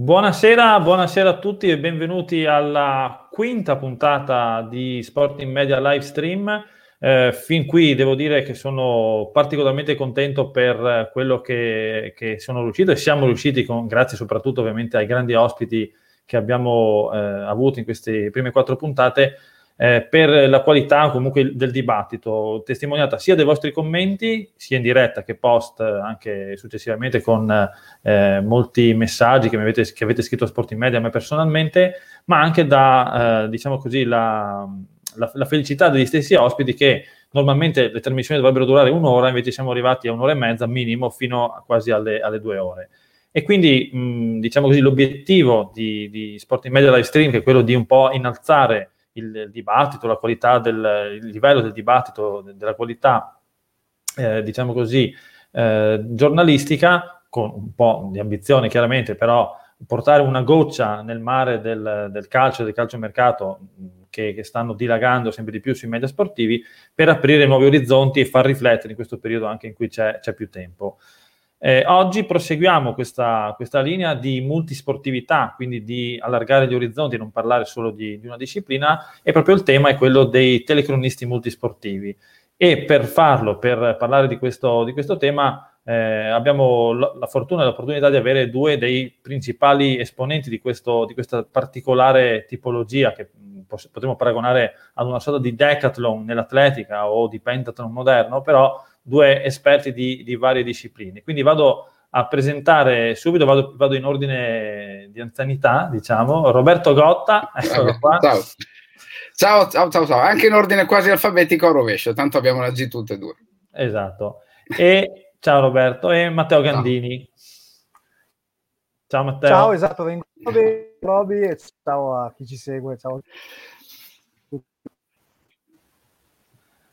Buonasera, buonasera a tutti e benvenuti alla quinta puntata di Sporting Media Live Stream. Eh, fin qui devo dire che sono particolarmente contento per quello che, che sono riuscito e siamo riusciti, con, grazie soprattutto ovviamente ai grandi ospiti che abbiamo eh, avuto in queste prime quattro puntate, eh, per la qualità comunque del dibattito, testimoniata sia dai vostri commenti, sia in diretta che post, anche successivamente con eh, molti messaggi che, avete, che, avete, scritto a Sport in Media a me personalmente, ma anche da, eh, diciamo così, la, la, la, felicità degli stessi ospiti che normalmente le trasmissioni dovrebbero durare un'ora, invece siamo arrivati a un'ora e mezza minimo fino a quasi alle, alle due ore. E quindi, mh, diciamo così, l'obiettivo di, di Sport in Media Live Stream, che è quello di un po' innalzare il dibattito, la qualità del livello del dibattito, della qualità, eh, diciamo così, eh, giornalistica, con un po' di ambizione chiaramente, però portare una goccia nel mare del, del calcio, del calciomercato che, che stanno dilagando sempre di più sui media sportivi, per aprire nuovi orizzonti e far riflettere in questo periodo anche in cui c'è, c'è più tempo. Eh, oggi proseguiamo questa, questa, linea di multisportività, quindi di allargare gli orizzonti, non parlare solo di, di, una disciplina, e proprio il tema è quello dei telecronisti multisportivi. E per farlo, per parlare di questo, di questo tema, eh, abbiamo la, la, fortuna e l'opportunità di avere due dei principali esponenti di, questo, di questa particolare tipologia che potremmo paragonare ad una sorta di decathlon nell'atletica o di pentathlon moderno, però due esperti di, di varie discipline. Quindi vado a presentare subito, vado, vado, in ordine di anzianità, diciamo, Roberto Gotta, eccolo qua. Ciao. Ciao, ciao, ciao, ciao, anche in ordine quasi alfabetico a rovescio, tanto abbiamo la G tutte e due. Esatto. E ciao Roberto, e Matteo Gandini. Ciao, ciao Matteo. Ciao, esatto, vengo Roby e ciao a chi ci segue, ciao.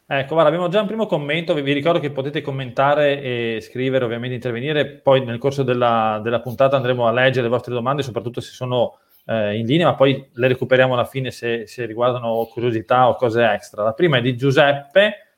Ecco, guarda, abbiamo già un primo commento, vi, ricordo che potete commentare e scrivere, ovviamente intervenire, poi nel corso della, della puntata andremo a leggere le vostre domande, soprattutto se sono eh, in linea, ma poi le recuperiamo alla fine se, se, riguardano curiosità o cose extra. La prima è di Giuseppe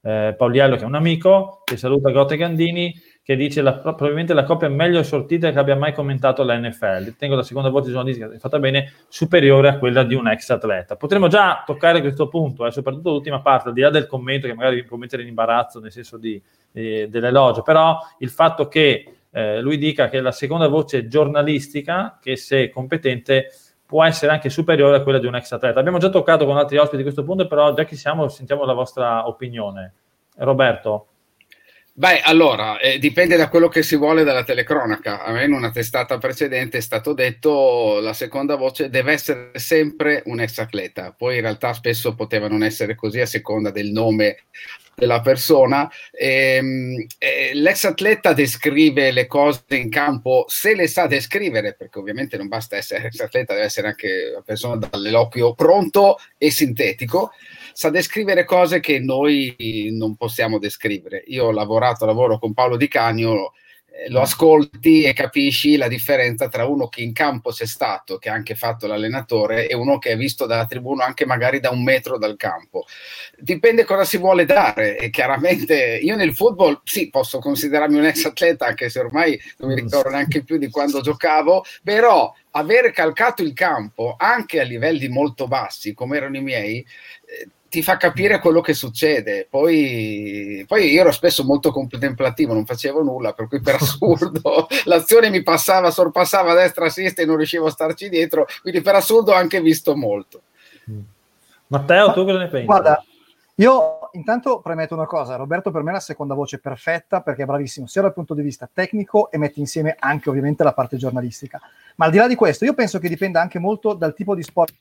eh, Pauliello, che è un amico, che saluta Gotte Gandini, che dice la, probabilmente la coppia meglio assortita che abbia mai commentato la NFL. Ritengo la seconda voce giornalistica fatta bene superiore a quella di un ex atleta. Potremmo già toccare questo punto, eh, soprattutto l'ultima parte, al di là del commento che magari può mettere in imbarazzo nel senso di, eh, dell'elogio, però il fatto che eh, lui dica che la seconda voce giornalistica, che se competente, può essere anche superiore a quella di un ex atleta. Abbiamo già toccato con altri ospiti questo punto, però già che siamo, sentiamo la vostra opinione. Roberto. Beh, allora, eh, dipende da quello che si vuole dalla telecronaca. A me in una testata precedente è stato detto la seconda voce deve essere sempre un ex atleta. Poi in realtà spesso poteva non essere così a seconda del nome della persona. E, ehm, e, l'ex atleta descrive le cose in campo se le sa descrivere, perché ovviamente non basta essere ex atleta, deve essere anche una persona dall'eloquio pronto e sintetico sa descrivere cose che noi non possiamo descrivere. Io ho lavorato, lavoro con Paolo Di Canio, eh, lo ascolti e capisci la differenza tra uno che in campo c'è stato, che ha anche fatto l'allenatore, e uno che è visto dalla tribuna anche magari da un metro dal campo. Dipende cosa si vuole dare e chiaramente io nel football sì, posso considerarmi un ex atleta, anche se ormai non mi ricordo neanche più di quando giocavo, però avere calcato il campo anche a livelli molto bassi, come erano i miei, ti fa capire quello che succede. Poi, poi, io ero spesso molto contemplativo, non facevo nulla, per cui per assurdo l'azione mi passava, sorpassava a destra a sinistra e non riuscivo a starci dietro, quindi per assurdo ho anche visto molto. Matteo, tu cosa ne pensi? Guarda, io intanto premetto una cosa, Roberto per me è la seconda voce perfetta perché è bravissimo sia dal punto di vista tecnico e mette insieme anche ovviamente la parte giornalistica. Ma al di là di questo, io penso che dipenda anche molto dal tipo di sport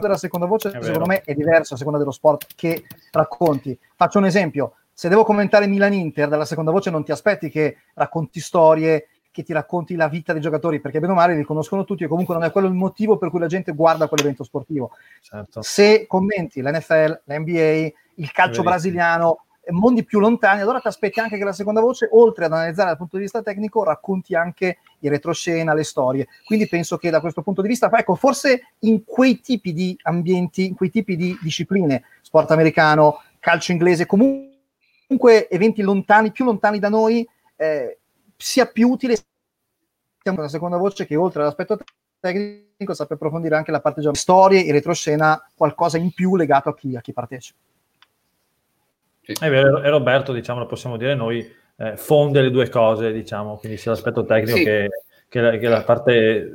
della seconda voce è secondo me è diverso a seconda dello sport che racconti. Faccio un esempio, se devo commentare Milan-Inter dalla seconda voce non ti aspetti che racconti storie, che ti racconti la vita dei giocatori, perché bene o male li conoscono tutti e comunque non è quello il motivo per cui la gente guarda quell'evento sportivo. Certo. Se commenti l'NFL, l'NBA, il calcio brasiliano, mondi più lontani, allora ti aspetti anche che la seconda voce, oltre ad analizzare dal punto di vista tecnico, racconti anche il retroscena, le storie. Quindi penso che da questo punto di vista, ecco, forse in quei tipi di ambienti, in quei tipi di discipline, sport americano, calcio inglese, comunque eventi lontani, più lontani da noi, eh, sia più utile una seconda voce che oltre all'aspetto tecnico sappia approfondire anche la parte di storie, in retroscena, qualcosa in più legato a chi, a chi partecipa. Sì. E Roberto, diciamo, lo possiamo dire noi, eh, fonde le due cose, diciamo, quindi sia l'aspetto tecnico sì. che, che, la, che, la, parte...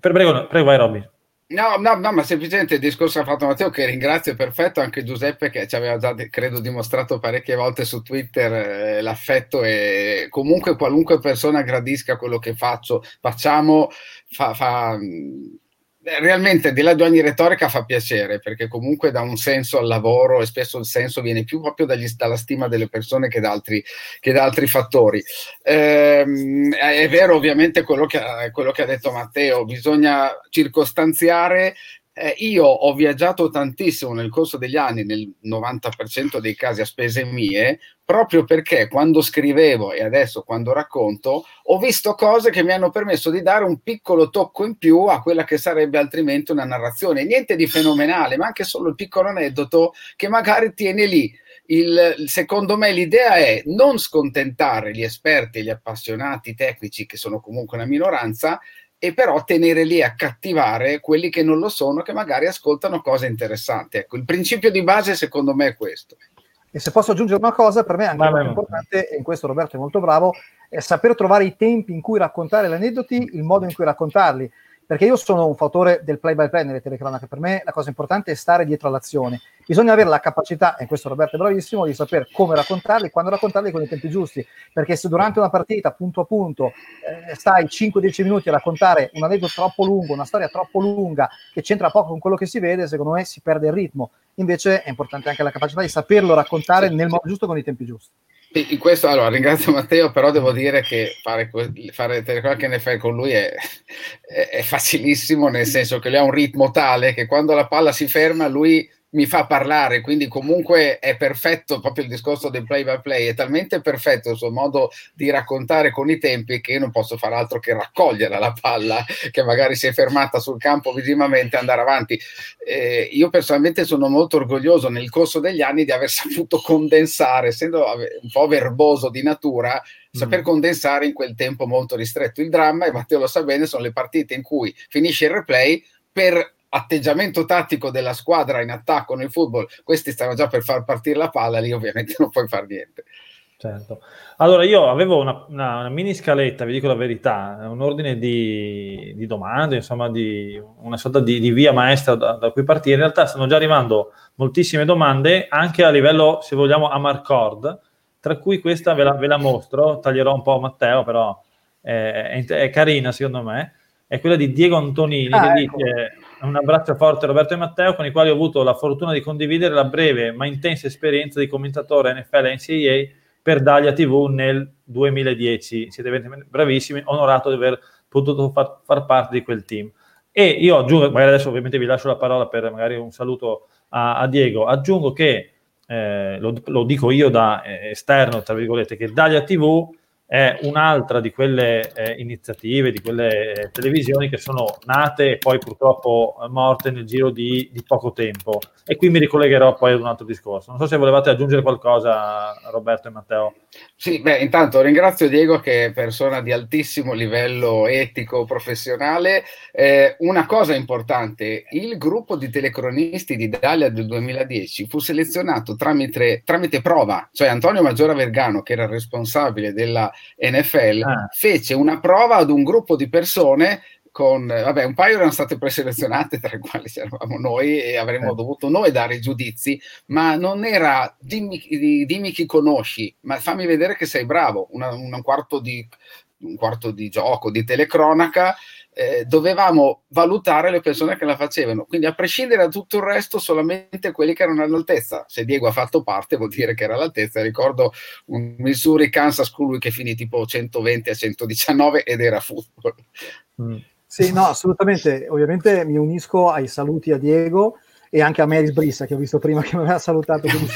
Prego, prego vai Robby. No, no, no, ma semplicemente il discorso ha fatto Matteo, che ringrazio perfetto, anche Giuseppe che ci aveva già, credo, dimostrato parecchie volte su Twitter eh, l'affetto e comunque qualunque persona gradisca quello che faccio, facciamo, fa, fa, realmente di là di ogni retorica fa piacere perché comunque dà un senso al lavoro e spesso il senso viene più proprio dagli, dalla stima delle persone che da altri, che da altri fattori. Ehm, è vero ovviamente quello che, quello che ha detto Matteo, bisogna circostanziare eh, io ho viaggiato tantissimo nel corso degli anni, nel 90% dei casi a spese mie, proprio perché quando scrivevo e adesso quando racconto, ho visto cose che mi hanno permesso di dare un piccolo tocco in più a quella che sarebbe altrimenti una narrazione. Niente di fenomenale, ma anche solo il piccolo aneddoto che magari tiene lì. Il, secondo me l'idea è non scontentare gli esperti gli appassionati tecnici, che sono comunque una minoranza, e però tenere lì a cattivare quelli che non lo sono, che magari ascoltano cose interessanti. Ecco, il principio di base secondo me è questo. E se posso aggiungere una cosa, per me anche molto importante, e in questo Roberto è molto bravo, è saper trovare i tempi in cui raccontare gli aneddoti, il modo in cui raccontarli perché io sono un fautore del play by play nelle telecronache, per me la cosa importante è stare dietro all'azione, bisogna avere la capacità, e questo Roberto è bravissimo, di sapere come raccontarli, quando raccontarli con i tempi giusti, perché se durante una partita, punto a punto, eh, stai 5-10 minuti a raccontare un aneddoto troppo lungo, una storia troppo lunga, che c'entra poco con quello che si vede, secondo me si perde il ritmo, invece è importante anche la capacità di saperlo raccontare nel modo giusto con i tempi giusti. In questo, allora, ringrazio Matteo, però devo dire che fare, fare qualche NFL con lui è, è, è, facilissimo, nel senso che lui ha un ritmo tale che quando la palla si ferma lui mi fa parlare, quindi comunque è perfetto proprio il discorso del play by play, è talmente perfetto il suo modo di raccontare con i tempi che io non posso fare altro che raccogliere la palla che magari si è fermata sul campo visivamente e andare avanti. Eh, io personalmente sono molto orgoglioso nel corso degli anni di aver saputo condensare, essendo un po' verboso di natura, saper mm. condensare in quel tempo molto ristretto. Il dramma, e Matteo lo sa bene, sono le partite in cui finisce il replay per atteggiamento tattico della squadra in attacco nel football, questi stanno già per far partire la palla, lì ovviamente non puoi fare niente. Certo. Allora, io avevo una, una, una, mini scaletta, vi dico la verità, un ordine di, di domande, insomma, di una sorta di, di via maestra da, da, cui partire. In realtà stanno già arrivando moltissime domande, anche a livello, se vogliamo, a Marcord, tra cui questa ve la, ve la mostro, taglierò un po' Matteo, però è, è, è carina secondo me, è quella di Diego Antonini ah, che ecco. dice un abbraccio forte Roberto e Matteo, con i quali ho avuto la fortuna di condividere la breve ma intensa esperienza di commentatore NFL e NCAA per Dalia TV nel 2010. Siete bravissimi, onorato di aver potuto far, far parte di quel team. E io aggiungo, magari adesso ovviamente vi lascio la parola per magari un saluto a, a Diego, aggiungo che, eh, lo, lo, dico io da eh, esterno, tra virgolette, che Dalia TV è un'altra di quelle eh, iniziative, di quelle eh, televisioni che sono nate e poi purtroppo morte nel giro di, di, poco tempo. E qui mi ricollegherò poi ad un altro discorso. Non so se volevate aggiungere qualcosa, Roberto e Matteo. Sì, beh, intanto ringrazio Diego che è persona di altissimo livello etico, professionale. Eh, una cosa importante, il gruppo di telecronisti di Dalia del 2010 fu selezionato tramite, tramite prova, cioè Antonio Maggiora Vergano, che era responsabile della NFL, ah. fece una prova ad un gruppo di persone con, vabbè, un paio erano state preselezionate, tra le quali c'eravamo noi e avremmo eh. dovuto noi dare i giudizi, ma non era dimmi, dimmi, chi conosci, ma fammi vedere che sei bravo, una, un, quarto di, un quarto di gioco, di telecronaca, eh, dovevamo valutare le persone che la facevano. Quindi, a prescindere da tutto il resto, solamente quelli che erano all'altezza. Se Diego ha fatto parte, vuol dire che era all'altezza. Ricordo un Missouri Kansas lui che finì tipo 120 a 119 ed era football. Mm. Sì, no, assolutamente. Ovviamente mi unisco ai saluti a Diego e anche a Mary Brissa che ho visto prima che mi aveva salutato. Quindi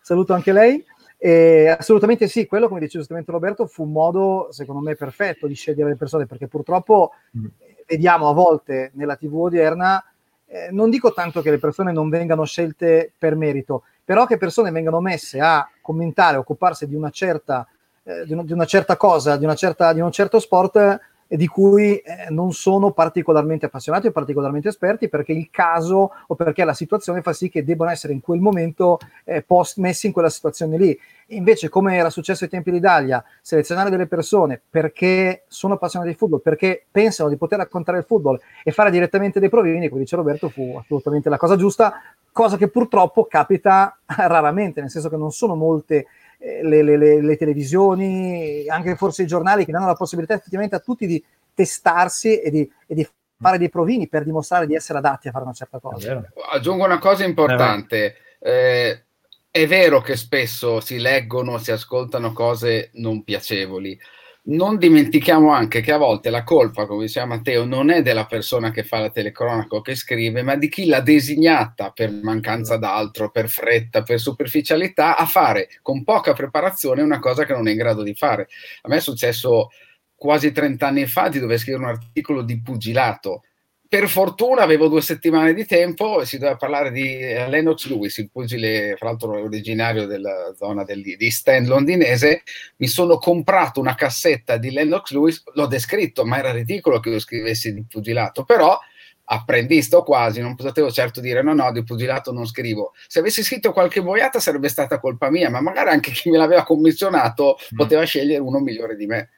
saluto anche lei. E assolutamente sì, quello come dice giustamente Roberto fu un modo secondo me perfetto di scegliere le persone perché purtroppo mm. vediamo a volte nella TV odierna, eh, non dico tanto che le persone non vengano scelte per merito, però che persone vengano messe a commentare, occuparsi di una certa, eh, di, una, di una certa cosa, di, una certa, di un certo sport di cui eh, non sono particolarmente appassionati o particolarmente esperti perché il caso o perché la situazione fa sì che debbano essere in quel momento eh, post messi in quella situazione lì. Invece, come era successo ai tempi d'Italia, selezionare delle persone perché sono appassionati di football, perché pensano di poter raccontare il football e fare direttamente dei provini, come dice Roberto, fu assolutamente la cosa giusta, cosa che purtroppo capita raramente, nel senso che non sono molte le, le, le, le, televisioni, anche forse i giornali che danno la possibilità effettivamente a tutti di testarsi e di, e di fare dei provini per dimostrare di essere adatti a fare una certa cosa. Aggiungo una cosa importante. Eh, è vero che spesso si leggono, si ascoltano cose non piacevoli, non dimentichiamo anche che a volte la colpa, come diceva Matteo, non è della persona che fa la telecronaca o che scrive, ma di chi l'ha designata per mancanza d'altro, per fretta, per superficialità, a fare con poca preparazione una cosa che non è in grado di fare. A me è successo quasi 30 anni fa di dover scrivere un articolo di pugilato per fortuna avevo due settimane di tempo e si doveva parlare di eh, Lennox Lewis, il pugile, fra l'altro originario della zona del, di Stand londinese. Mi sono comprato una cassetta di Lennox Lewis, l'ho descritto, ma era ridicolo che io scrivessi di pugilato, però apprendista o quasi, non potevo certo dire no, no, di pugilato non scrivo. Se avessi scritto qualche boiata sarebbe stata colpa mia, ma magari anche chi me l'aveva commissionato mm. poteva scegliere uno migliore di me.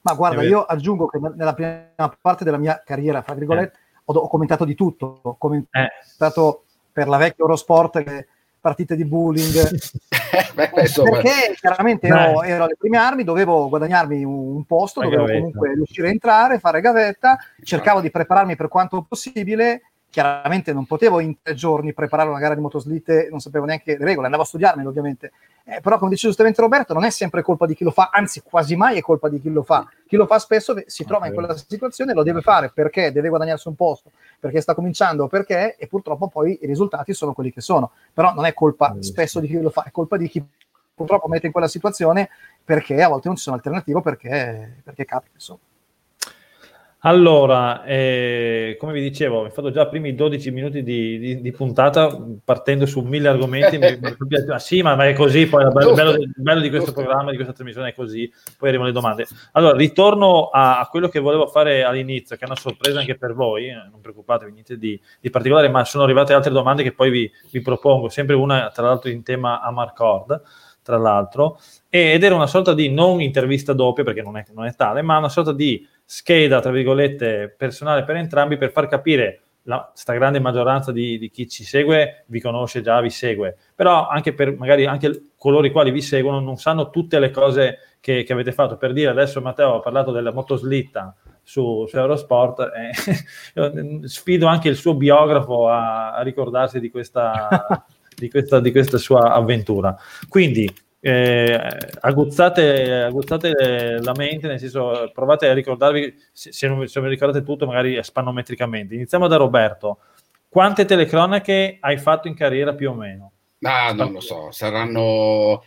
Ma guarda, io aggiungo che nella prima parte della mia carriera, fra virgolette, eh ho, ho commentato di tutto, ho commentato eh. per la vecchia Eurosport le partite di bullying, Beh, perché chiaramente ero, ero, alle prime armi, dovevo guadagnarmi un posto, dovevo comunque riuscire a entrare, fare gavetta, cercavo di prepararmi per quanto possibile chiaramente non potevo in tre giorni preparare una gara di motoslitte, non sapevo neanche le regole, andavo a studiarmelo ovviamente. Eh, però come dice giustamente Roberto, non è sempre colpa di chi lo fa, anzi quasi mai è colpa di chi lo fa. Chi lo fa spesso si trova in quella situazione, lo deve fare perché deve guadagnarsi un posto, perché sta cominciando, perché e purtroppo poi i risultati sono quelli che sono. Però non è colpa spesso di chi lo fa, è colpa di chi purtroppo mette in quella situazione perché a volte non ci sono alternative perché, perché capita insomma. Allora, eh, come vi dicevo, ho fatto già i primi 12 minuti di, di, di puntata partendo su mille argomenti. mi, mi, ah, sì, ma, ma, è così, poi il bello, bello, bello, di questo programma, di questa trasmissione è così, poi arrivano le domande. Allora, ritorno a, a, quello che volevo fare all'inizio, che è una sorpresa anche per voi, eh, non preoccupatevi, niente di, di, particolare, ma sono arrivate altre domande che poi vi, vi propongo, sempre una tra l'altro in tema a Marcord, tra l'altro, ed era una sorta di non intervista doppia, perché non è, non è tale, ma una sorta di scheda, tra virgolette, personale per entrambi per far capire la stragrande maggioranza di, di, chi ci segue vi conosce già, vi segue, però anche per magari anche coloro i quali vi seguono non sanno tutte le cose che, che avete fatto. Per dire, adesso Matteo ha parlato della motoslitta su, su Eurosport, eh, sfido anche il suo biografo a, a ricordarsi di questa, di, questa, di questa sua avventura. Quindi eh, aguzzate, aguzzate, la mente, nel senso provate a ricordarvi, se, se, non, se vi ricordate tutto, magari spannometricamente. Iniziamo da Roberto. Quante telecronache hai fatto in carriera più o meno? Ah, non lo so, saranno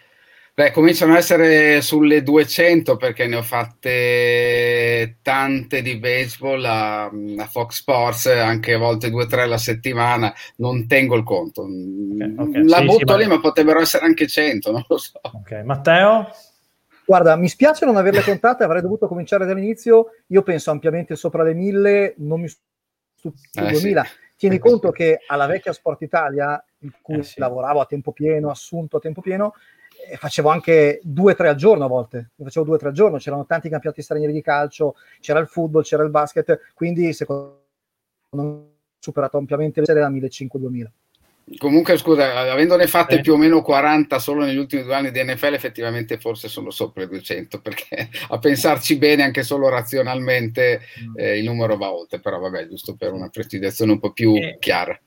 Beh, cominciano a essere sulle 200 perché ne ho fatte tante di baseball a, a Fox Sports, anche a volte due o tre alla settimana, non tengo il conto. Okay, okay. La sì, butto sì, lì, ma... ma potrebbero essere anche 100, non lo so. Ok, Matteo? Guarda, mi spiace non averle contate, avrei dovuto cominciare dall'inizio. Io penso ampiamente sopra le 1000, non mi su eh, 2000. Sì. Tieni conto che alla vecchia Sport Italia, in cui eh, lavoravo a tempo pieno, assunto a tempo pieno, facevo anche due o tre al giorno a volte, facevo due o tre al giorno, c'erano tanti campionati stranieri di calcio, c'era il football, c'era il basket, quindi secondo me ho superato ampiamente le serie da 1500-2000. Comunque, scusa, avendone fatte eh. più o meno 40 solo negli ultimi due anni di NFL, effettivamente forse sono sopra i 200, perché a pensarci bene, anche solo razionalmente, mm. eh, il numero va oltre, però vabbè, giusto per una precisazione un po' più eh. chiara.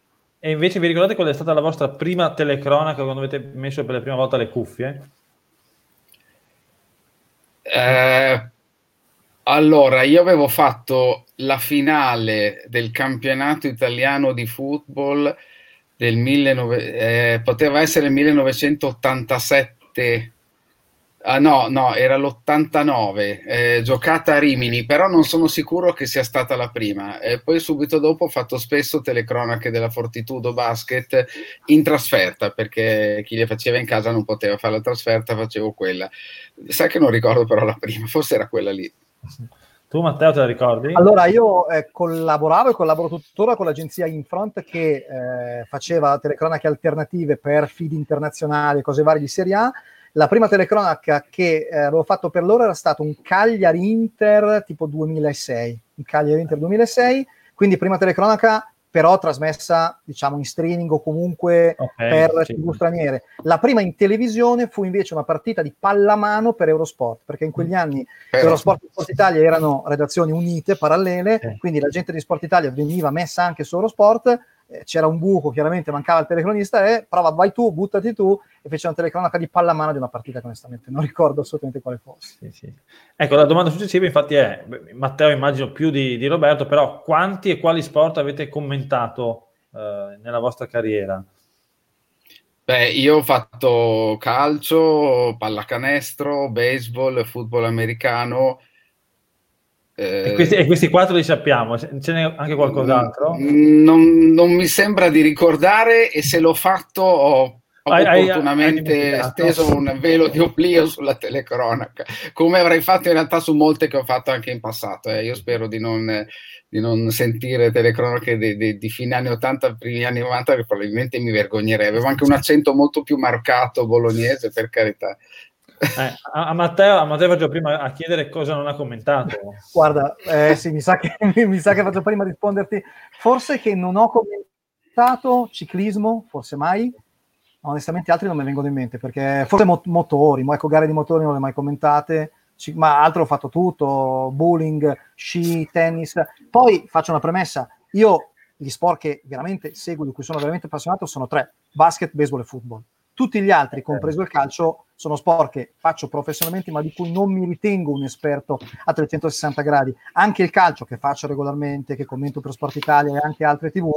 E invece vi ricordate qual è stata la vostra prima telecronaca quando avete messo per la prima volta le cuffie? Eh, allora, io avevo fatto la finale del campionato italiano di football del 19, eh, poteva essere il 1987 Ah, no, no, era l'89, eh, giocata a Rimini, però non sono sicuro che sia stata la prima. E poi subito dopo ho fatto spesso telecronache della Fortitudo Basket in trasferta, perché chi le faceva in casa non poteva fare la trasferta, facevo quella. Sai che non ricordo però la prima, forse era quella lì. Tu Matteo te la ricordi? Allora io eh, collaboravo e collaboro tuttora con l'agenzia Infront che eh, faceva telecronache alternative per feed internazionali e cose varie di Serie A. La prima telecronaca che eh, avevo fatto per loro era stato un Cagliari Inter tipo 2006, un Cagliari Inter 2006, quindi prima telecronaca però trasmessa diciamo in streaming o comunque okay, per sì. tv straniere. La prima in televisione fu invece una partita di pallamano per Eurosport, perché in quegli anni eh. Eurosport e Sport Italia erano redazioni unite, parallele, eh. quindi la gente di Sport Italia veniva messa anche su Eurosport eh, c'era un buco, chiaramente mancava il telecronista e prova, vai tu, buttati tu e fece una telecronaca di pallamano di una partita che onestamente non ricordo assolutamente quale fosse. Sì, sì. Ecco, la domanda successiva infatti è, Matteo immagino più di, di Roberto, però quanti e quali sport avete commentato eh, nella vostra carriera? Beh, io ho fatto calcio, pallacanestro, baseball, football americano, e, questi, e, questi, quattro li sappiamo, ce n'è anche qualcos'altro? Non, non, mi sembra di ricordare e se l'ho fatto ho, ho hai, opportunamente hai steso un velo di oblio sulla telecronaca, come avrei fatto in realtà su molte che ho fatto anche in passato. Eh. Io spero di non, di non sentire telecronache di, di, di, fine anni 80, primi anni 90, che probabilmente mi vergognerei. Avevo anche un accento molto più marcato bolognese, per carità. Eh, a, Matteo, a Matteo faccio prima a chiedere cosa non ha commentato. Guarda, eh, sì, mi sa, che, mi sa che faccio prima risponderti. Forse che non ho commentato ciclismo, forse mai. Onestamente altri non mi vengono in mente, perché forse mo- motori, ecco, gare di motori non le ho mai commentate, c- ma altro ho fatto tutto, bowling, sci, tennis. Poi faccio una premessa, io gli sport che veramente seguo, di cui sono veramente appassionato, sono tre, basket, baseball e football tutti gli altri, compreso il calcio, sono sport che faccio professionalmente, ma di cui non mi ritengo un esperto a 360 gradi. Anche il calcio che faccio regolarmente, che commento per Sport Italia e anche altre TV,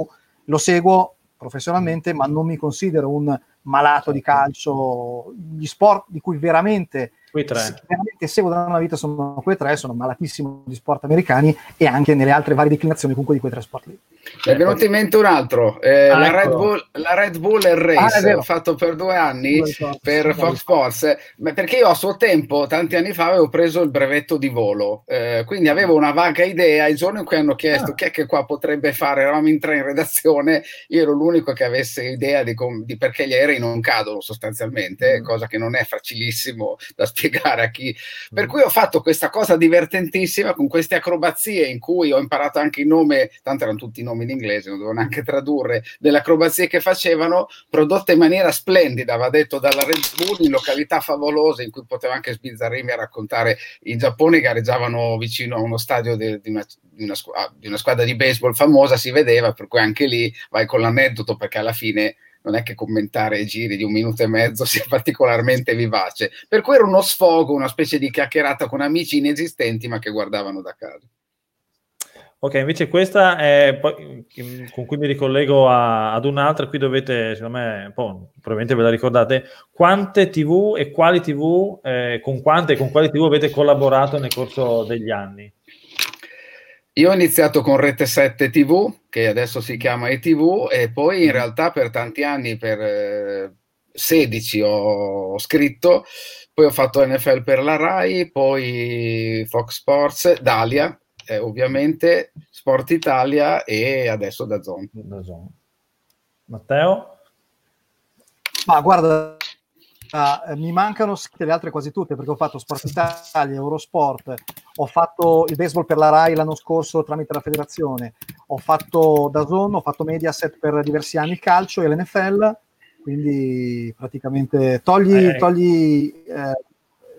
lo seguo professionalmente, ma non mi considero un malato di calcio. Gli sport di cui veramente Quei tre. Veramente seguo da una vita sono quei tre, sono malatissimo di sport americani e anche nelle altre varie declinazioni comunque di quei tre sport lì. Mi è venuto in mente un altro, eh, ah, la, Red ecco. Bull, la, Red Bull, Air Race, ah, fatto per due anni per Fox Sports, perché io a suo tempo, tanti anni fa, avevo preso il brevetto di volo, eh, quindi avevo una vaga idea, il giorno in cui hanno chiesto ah. chi è che qua potrebbe fare, eravamo in tre in redazione, io ero l'unico che avesse idea di, com- di perché gli aerei non cadono sostanzialmente, mm. cosa che non è facilissimo da spiegare spiegare a chi. Per mm. cui ho fatto questa cosa divertentissima con queste acrobazie in cui ho imparato anche il nome, tanto erano tutti i nomi in inglese, non dovevo neanche tradurre, delle acrobazie che facevano, prodotte in maniera splendida, va detto dalla Red Bull, in località favolose in cui potevo anche sbizzarrirmi a raccontare. In Giappone gareggiavano vicino a uno stadio di, di, una, di, una, di una squadra di baseball famosa, si vedeva, per cui anche lì vai con l'aneddoto perché alla fine non è che commentare giri di un minuto e mezzo sia particolarmente vivace. Per cui era uno sfogo, una specie di chiacchierata con amici inesistenti ma che guardavano da casa. Ok, invece questa è con cui mi ricollego a, ad un'altra, qui dovete, secondo me, probabilmente ve la ricordate, quante TV e quali TV, eh, con quante e con quali TV avete collaborato nel corso degli anni? Io ho iniziato con Rete 7 TV, che adesso si chiama ETV, e poi in realtà per tanti anni, per eh, 16 ho, ho scritto, poi ho fatto NFL per la RAI, poi Fox Sports, Dalia, eh, ovviamente, Sport Italia e adesso da Zone. Matteo? Ma guarda, Uh, mi mancano le altre quasi tutte perché ho fatto Sport Italia, Eurosport, ho fatto il baseball per la RAI l'anno scorso tramite la federazione, ho fatto da Zone, ho fatto Mediaset per diversi anni il calcio e l'NFL, quindi praticamente togli, eh. togli, eh,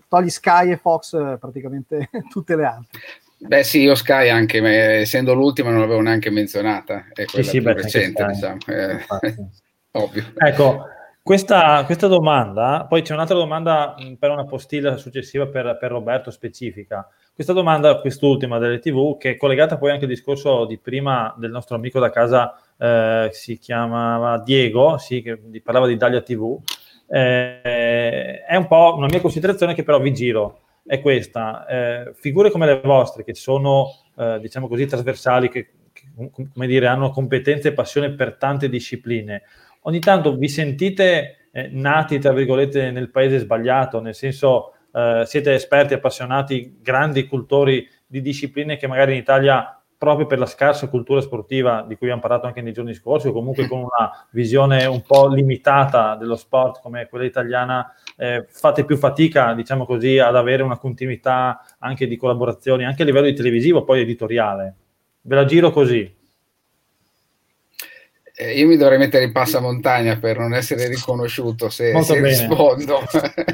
togli Sky e Fox eh, praticamente tutte le altre. Beh sì, io Sky anche, ma essendo l'ultima non l'avevo neanche menzionata, è quella sì, sì, più beh, recente, diciamo. Eh, ovvio. Ecco, questa, questa, domanda, poi c'è un'altra domanda per una postilla successiva per, per, Roberto specifica. Questa domanda, quest'ultima delle TV, che è collegata poi anche al discorso di prima del nostro amico da casa, eh, si chiamava Diego, sì, che parlava di Italia TV, eh, è un po' una mia considerazione che però vi giro, è questa. Eh, figure come le vostre, che sono, eh, diciamo così, trasversali, che, che come dire, hanno competenze e passione per tante discipline, ogni tanto vi sentite eh, nati, tra virgolette, nel paese sbagliato, nel senso eh, siete esperti, appassionati, grandi cultori di discipline che magari in Italia proprio per la scarsa cultura sportiva di cui abbiamo parlato anche nei giorni scorsi, o comunque con una visione un po' limitata dello sport come quella italiana, eh, fate più fatica, diciamo così, ad avere una continuità anche di collaborazioni, anche a livello di televisivo, poi editoriale. Ve la giro così. Eh, io mi dovrei mettere in passamontagna per non essere riconosciuto se, se rispondo.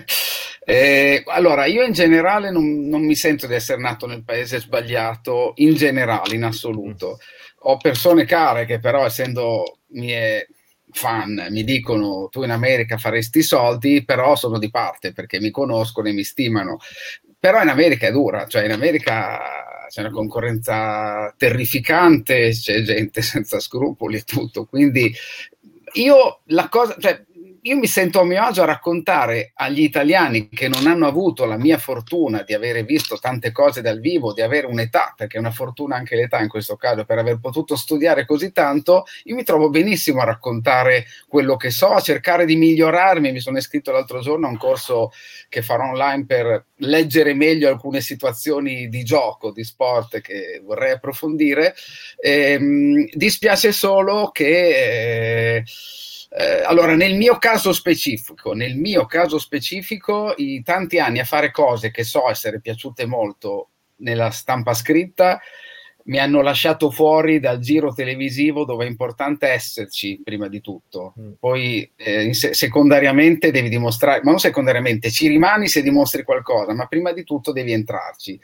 eh, allora, io in generale non, non, mi sento di essere nato nel paese sbagliato, in generale, in assoluto. Ho persone care che però, essendo mie fan, mi dicono tu in America faresti soldi, però sono di parte perché mi conoscono e mi stimano. Però in America è dura, cioè in America c'è una concorrenza terrificante, c'è gente senza scrupoli e tutto. Quindi io la cosa, cioè, io mi sento a mio agio a raccontare agli italiani che non hanno avuto la mia fortuna di avere visto tante cose dal vivo, di avere un'età, perché è una fortuna anche l'età in questo caso, per aver potuto studiare così tanto, io mi trovo benissimo a raccontare quello che so, a cercare di migliorarmi. Mi sono iscritto l'altro giorno a un corso che farò online per leggere meglio alcune situazioni di gioco, di sport che vorrei approfondire. Ehm, dispiace solo che... Eh, eh, allora, nel mio caso specifico, nel mio caso specifico, i tanti anni a fare cose che so essere piaciute molto nella stampa scritta mi hanno lasciato fuori dal giro televisivo dove è importante esserci prima di tutto. Mm. Poi eh, se- secondariamente devi dimostrare, ma non secondariamente, ci rimani se dimostri qualcosa, ma prima di tutto devi entrarci.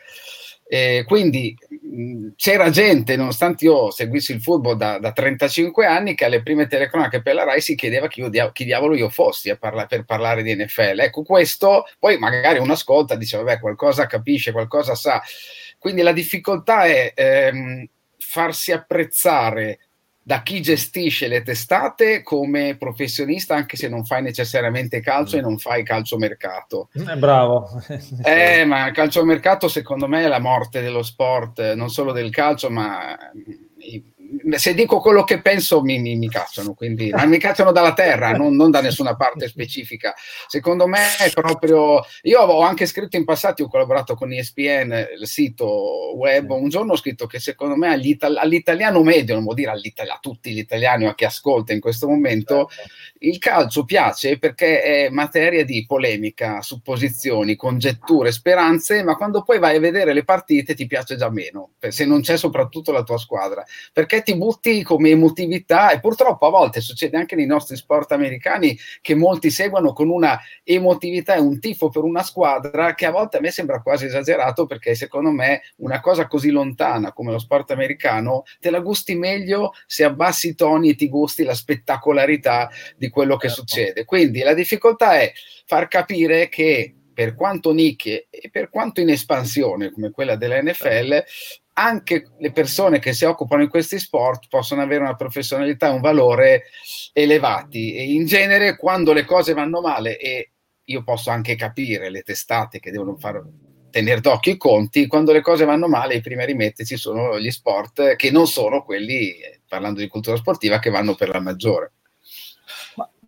Eh, quindi mh, c'era gente, nonostante io seguissi il football da, da, 35 anni, che alle prime telecronache per la RAI si chiedeva chi, dia- chi diavolo io fossi parla- per parlare di NFL. Ecco, questo poi magari uno ascolta, dice vabbè, qualcosa capisce, qualcosa sa. Quindi la difficoltà è ehm, farsi apprezzare da chi gestisce le testate come professionista, anche se non fai necessariamente calcio e non fai calciomercato. Eh, bravo. eh, ma il calciomercato secondo me è la morte dello sport, non solo del calcio, ma se dico quello che penso mi, mi, mi cacciano, quindi ma mi cacciano dalla terra, non, non, da nessuna parte specifica. Secondo me è proprio... Io ho anche scritto in passato, ho collaborato con ESPN, il sito web, un giorno ho scritto che secondo me all'italiano medio, non vuol dire a tutti gli italiani o a chi ascolta in questo momento, certo. Il calcio piace perché è materia di polemica, supposizioni, congetture, speranze, ma quando poi vai a vedere le partite ti piace già meno, se non c'è soprattutto la tua squadra, perché ti butti come emotività e purtroppo a volte succede anche nei nostri sport americani che molti seguono con una emotività e un tifo per una squadra che a volte a me sembra quasi esagerato perché secondo me una cosa così lontana come lo sport americano te la gusti meglio se abbassi i toni e ti gusti la spettacolarità di quello che certo. succede. Quindi la difficoltà è far capire che per quanto nicchie e per quanto in espansione come quella della NFL, anche le persone che si occupano di questi sport possono avere una professionalità e un valore elevati e in genere quando le cose vanno male e io posso anche capire le testate che devono far tenere d'occhio i conti, quando le cose vanno male i primi a rimetterci sono gli sport che non sono quelli, parlando di cultura sportiva, che vanno per la maggiore.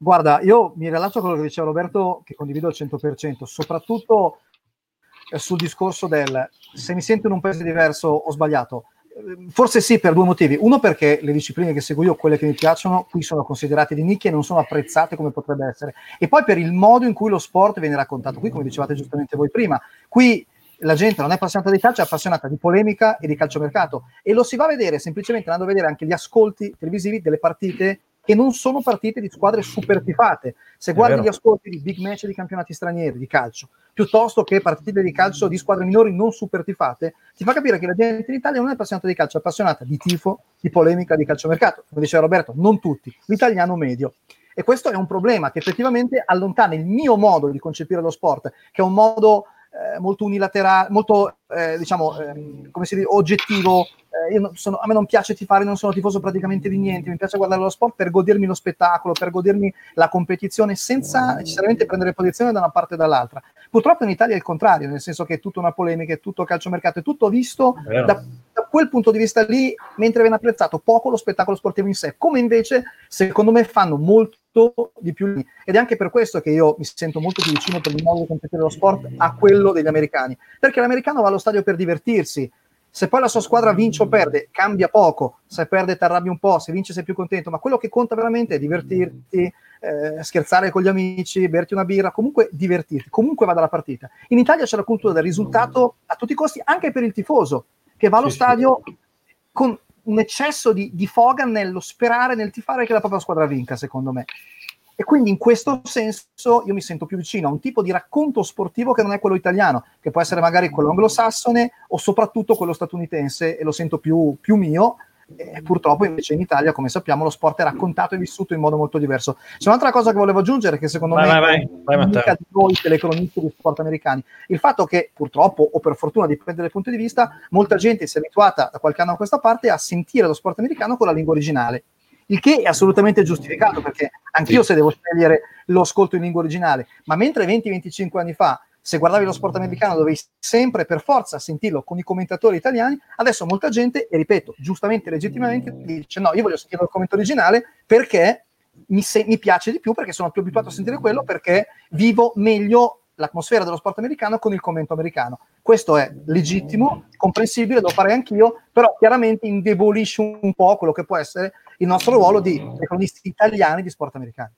Guarda, io mi rilascio a quello che diceva Roberto, che condivido al 100%, soprattutto eh, sul discorso del se mi sento in un paese diverso ho sbagliato. Forse sì, per due motivi. Uno, perché le discipline che seguo io, quelle che mi piacciono, qui sono considerate di nicchia e non sono apprezzate come potrebbe essere. E poi per il modo in cui lo sport viene raccontato. Qui, come dicevate giustamente voi prima, qui la gente non è appassionata di calcio, è appassionata di polemica e di calciomercato. E lo si va a vedere semplicemente andando a vedere anche gli ascolti televisivi delle partite che non sono partite di squadre super tifate. Se guardi gli ascolti di big match di campionati stranieri di calcio, piuttosto che partite di calcio di squadre minori non super tifate, ti fa capire che la gente in Italia non è appassionata di calcio, è appassionata di tifo, di polemica, di calciomercato. Come diceva Roberto, non tutti, l'italiano medio. E questo è un problema che effettivamente allontana il mio modo di concepire lo sport, che è un modo eh, molto unilaterale, molto eh, diciamo, eh, come si dice, oggettivo. Eh, sono, a me non piace tifare, non sono tifoso praticamente di niente, mi piace guardare lo sport per godermi lo spettacolo, per godermi la competizione senza necessariamente prendere posizione da una parte o dall'altra. Purtroppo in Italia è il contrario, nel senso che è tutta una polemica, è tutto calciomercato, è tutto visto da, da quel punto di vista lì, mentre viene apprezzato poco lo spettacolo sportivo in sé, come invece secondo me fanno molto di più ed è anche per questo che io mi sento molto più vicino per il modo di competere lo sport a quello degli americani perché l'americano va allo stadio per divertirsi Se poi la sua squadra vince o perde, cambia poco. Se perde ti arrabbi un po', se vince sei più contento, ma quello che conta veramente è divertirti, eh, scherzare con gli amici, berti una birra, comunque divertirti, comunque vada la partita. In Italia c'è la cultura del risultato a tutti i costi, anche per il tifoso, che va allo sì, stadio sì. con un eccesso di, di foga nello sperare, nel tifare che la propria squadra vinca, secondo me. E quindi in questo senso io mi sento più vicino a un tipo di racconto sportivo che non è quello italiano, che può essere magari quello anglosassone o soprattutto quello statunitense e lo sento più, più mio. E purtroppo invece in Italia, come sappiamo, lo sport è raccontato e vissuto in modo molto diverso. C'è un'altra cosa che volevo aggiungere, che secondo vai, me vai, vai, è unica di noi telecronisti di sport americani. Il fatto che purtroppo, o per fortuna, dipende dai punti di vista, molta gente si è abituata da qualche anno a questa parte a sentire lo sport americano con la lingua originale il che è assolutamente giustificato perché anch'io sì. se devo scegliere lo ascolto in lingua originale, ma mentre 20-25 anni fa se guardavi lo sport americano dovevi sempre per forza sentirlo con i commentatori italiani, adesso molta gente, e ripeto, giustamente, legittimamente, dice no, io voglio sentire il commento originale perché mi, se- mi piace di più, perché sono più abituato a sentire quello, perché vivo meglio l'atmosfera dello sport americano con il commento americano. Questo è legittimo, comprensibile, lo farei anch'io, però chiaramente indebolisce un po' quello che può essere il nostro ruolo di cronisti italiani di sport americano.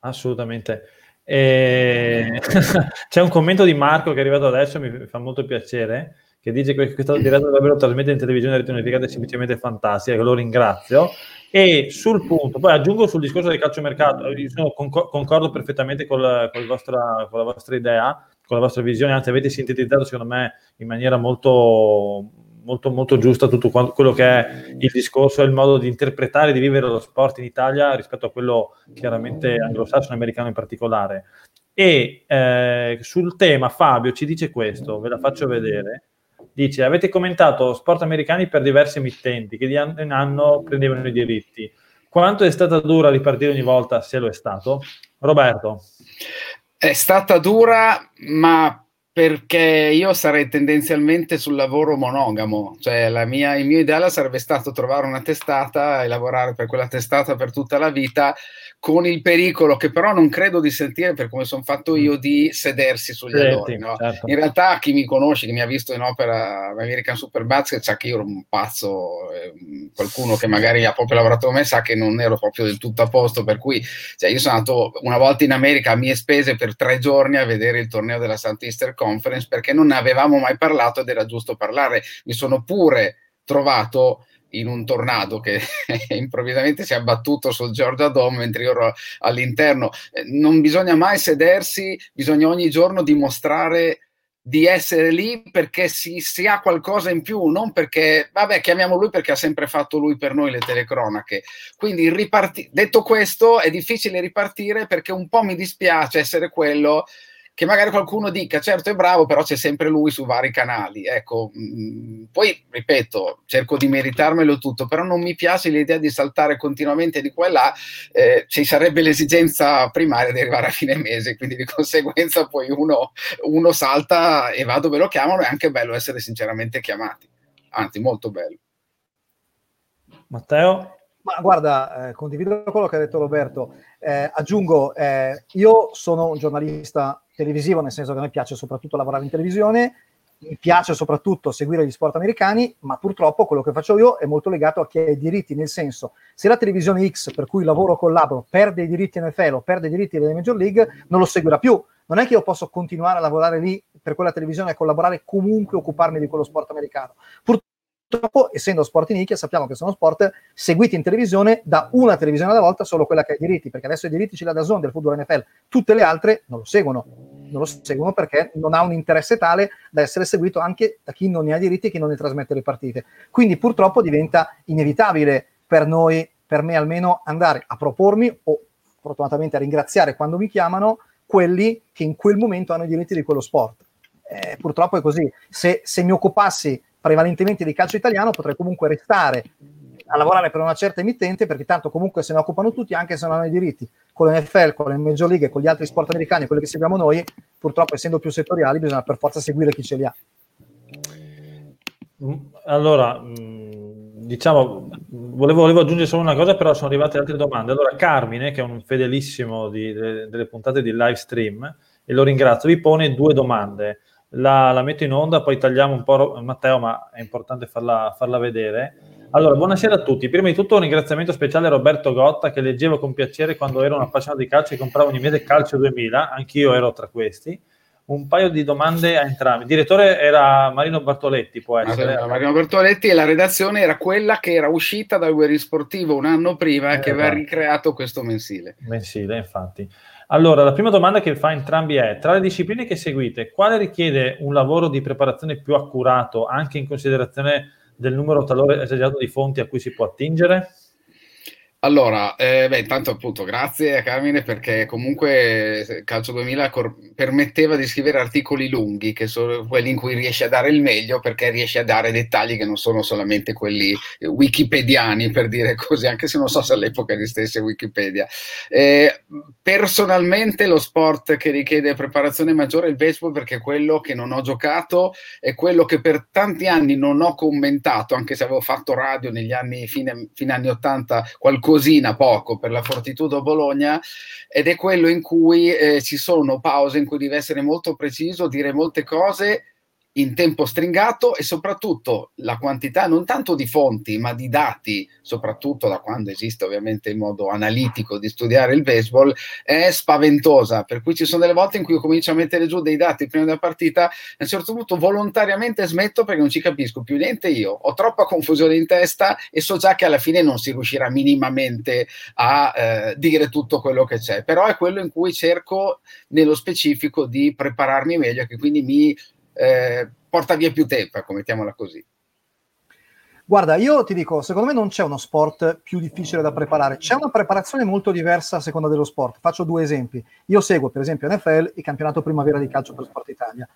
Assolutamente. E... C'è un commento di Marco che è arrivato adesso, mi fa molto piacere, che dice che questa diretta davvero trasmettere in televisione rete è semplicemente fantastica, che lo ringrazio. E sul punto, poi aggiungo sul discorso del calciomercato, io concordo perfettamente con, con, vostra, con la vostra idea, con la vostra visione, anzi avete sintetizzato secondo me in maniera molto, molto, molto giusta tutto quello che è il discorso e il modo di interpretare e di vivere lo sport in Italia rispetto a quello chiaramente anglosassone, americano in particolare. E eh, sul tema Fabio ci dice questo, ve la faccio vedere. Dice, avete commentato sport americani per diversi emittenti che di anno in anno prendevano i diritti. Quanto è stata dura ripartire ogni volta, se lo è stato? Roberto. È stata dura, ma perché io sarei tendenzialmente sul lavoro monogamo, cioè mia, il mio ideale sarebbe stato trovare una testata e lavorare per quella testata per tutta la vita con il pericolo che però non credo di sentire per come sono fatto io di sedersi sugli sì, allori. No? Certo. In realtà chi mi conosce, chi mi ha visto in opera American Super Basket sa che io ero un pazzo, eh, qualcuno che magari ha proprio lavorato con me sa che non ero proprio del tutto a posto, per cui cioè, io sono andato una volta in America a mie spese per tre giorni a vedere il torneo della Southeastern Conference perché non ne avevamo mai parlato ed era giusto parlare. Mi sono pure trovato in un tornado che improvvisamente si è abbattuto sul Georgia Dome mentre io ero all'interno. Eh, non bisogna mai sedersi, bisogna ogni giorno dimostrare di essere lì perché si, si, ha qualcosa in più, non perché, vabbè, chiamiamo lui perché ha sempre fatto lui per noi le telecronache. Quindi, riparti- detto questo, è difficile ripartire perché un po' mi dispiace essere quello che magari qualcuno dica certo è bravo, però c'è sempre lui su vari canali. Ecco, mh, mm, poi ripeto, cerco di meritarmelo tutto, però non mi piace l'idea di saltare continuamente di qua e là, eh, ci sarebbe l'esigenza primaria di arrivare a fine mese, quindi di conseguenza poi uno, uno salta e va dove lo chiamano, è anche bello essere sinceramente chiamati, anzi molto bello. Matteo? Ma guarda, eh, condivido quello che ha detto Roberto. Eh, aggiungo, eh, io sono un giornalista televisivo, nel senso che a me piace soprattutto lavorare in televisione, mi piace soprattutto seguire gli sport americani, ma purtroppo quello che faccio io è molto legato a chi ha i diritti, nel senso, se la televisione X per cui lavoro o collaboro perde i diritti NFL o perde i diritti delle Major League, non lo seguirà più. Non è che io posso continuare a lavorare lì per quella televisione e collaborare comunque occuparmi di quello sport americano. Purtroppo purtroppo, essendo sport in nicchia, sappiamo che sono sport seguiti in televisione da una televisione alla volta, solo quella che ha i diritti, perché adesso i diritti ce l'ha da Zone del football NFL, tutte le altre non lo seguono, non lo seguono perché non ha un interesse tale da essere seguito anche da chi non ne ha diritti e chi non ne trasmette le partite. Quindi purtroppo diventa inevitabile per noi, per me almeno, andare a propormi o fortunatamente a ringraziare quando mi chiamano quelli che in quel momento hanno i diritti di quello sport. Eh, purtroppo è così. Se, se mi occupassi prevalentemente di calcio italiano, potrei comunque restare a lavorare per una certa emittente perché tanto comunque se ne occupano tutti anche se non hanno i diritti con l'NFL, con le Major League con gli altri sport americani, quelli che seguiamo noi purtroppo essendo più settoriali bisogna per forza seguire chi ce li ha. Mm, allora mm, diciamo volevo, volevo aggiungere solo una cosa però sono arrivate altre domande. Allora Carmine che è un fedelissimo di, delle, delle puntate di live stream e lo ringrazio vi pone due domande la, la, metto in onda, poi tagliamo un po' Matteo, ma è importante farla, farla vedere. Allora, buonasera a tutti. Prima di tutto un ringraziamento speciale a Roberto Gotta che leggevo con piacere quando ero un appassionato di calcio e compravo ogni mese Calcio 2000, anch'io ero tra questi. Un paio di domande a entrambi. Il direttore era Marino Bartoletti, può essere. Allora, Marino Bartoletti e la redazione era quella che era uscita dal Guerri Sportivo un anno prima eh, che aveva esatto. ricreato questo mensile. Mensile, infatti. Allora, la prima domanda che fa entrambi è, tra le discipline che seguite, quale richiede un lavoro di preparazione più accurato, anche in considerazione del numero talore esagerato di fonti a cui si può attingere? Allora, eh, beh, intanto appunto grazie a Carmine perché comunque Calcio 2000 cor- permetteva di scrivere articoli lunghi, che sono quelli in cui riesce a dare il meglio perché riesce a dare dettagli che non sono solamente quelli wikipediani, per dire così, anche se non so se all'epoca esistesse Wikipedia. Eh, personalmente lo sport che richiede preparazione maggiore è il baseball perché è quello che non ho giocato, è quello che per tanti anni non ho commentato, anche se avevo fatto radio negli anni, fine, fine anni 80, qualcosa qualcosina poco per la Fortitudo Bologna ed è quello in cui eh, ci sono pause in cui devi essere molto preciso, dire molte cose in tempo stringato e soprattutto la quantità non tanto di fonti ma di dati, soprattutto da quando esiste ovviamente il modo analitico di studiare il baseball, è spaventosa. Per cui ci sono delle volte in cui io comincio a mettere giù dei dati prima della partita e a un certo punto volontariamente smetto perché non ci capisco più niente io. Ho troppa confusione in testa e so già che alla fine non si riuscirà minimamente a eh, dire tutto quello che c'è. Però è quello in cui cerco nello specifico di prepararmi meglio, che quindi mi eh, porta via più tempo, ecco, mettiamola così. Guarda, io ti dico, secondo me non c'è uno sport più difficile da preparare, c'è una preparazione molto diversa a seconda dello sport. Faccio due esempi. Io seguo, per esempio, NFL, il campionato primavera di calcio per Sport Italia.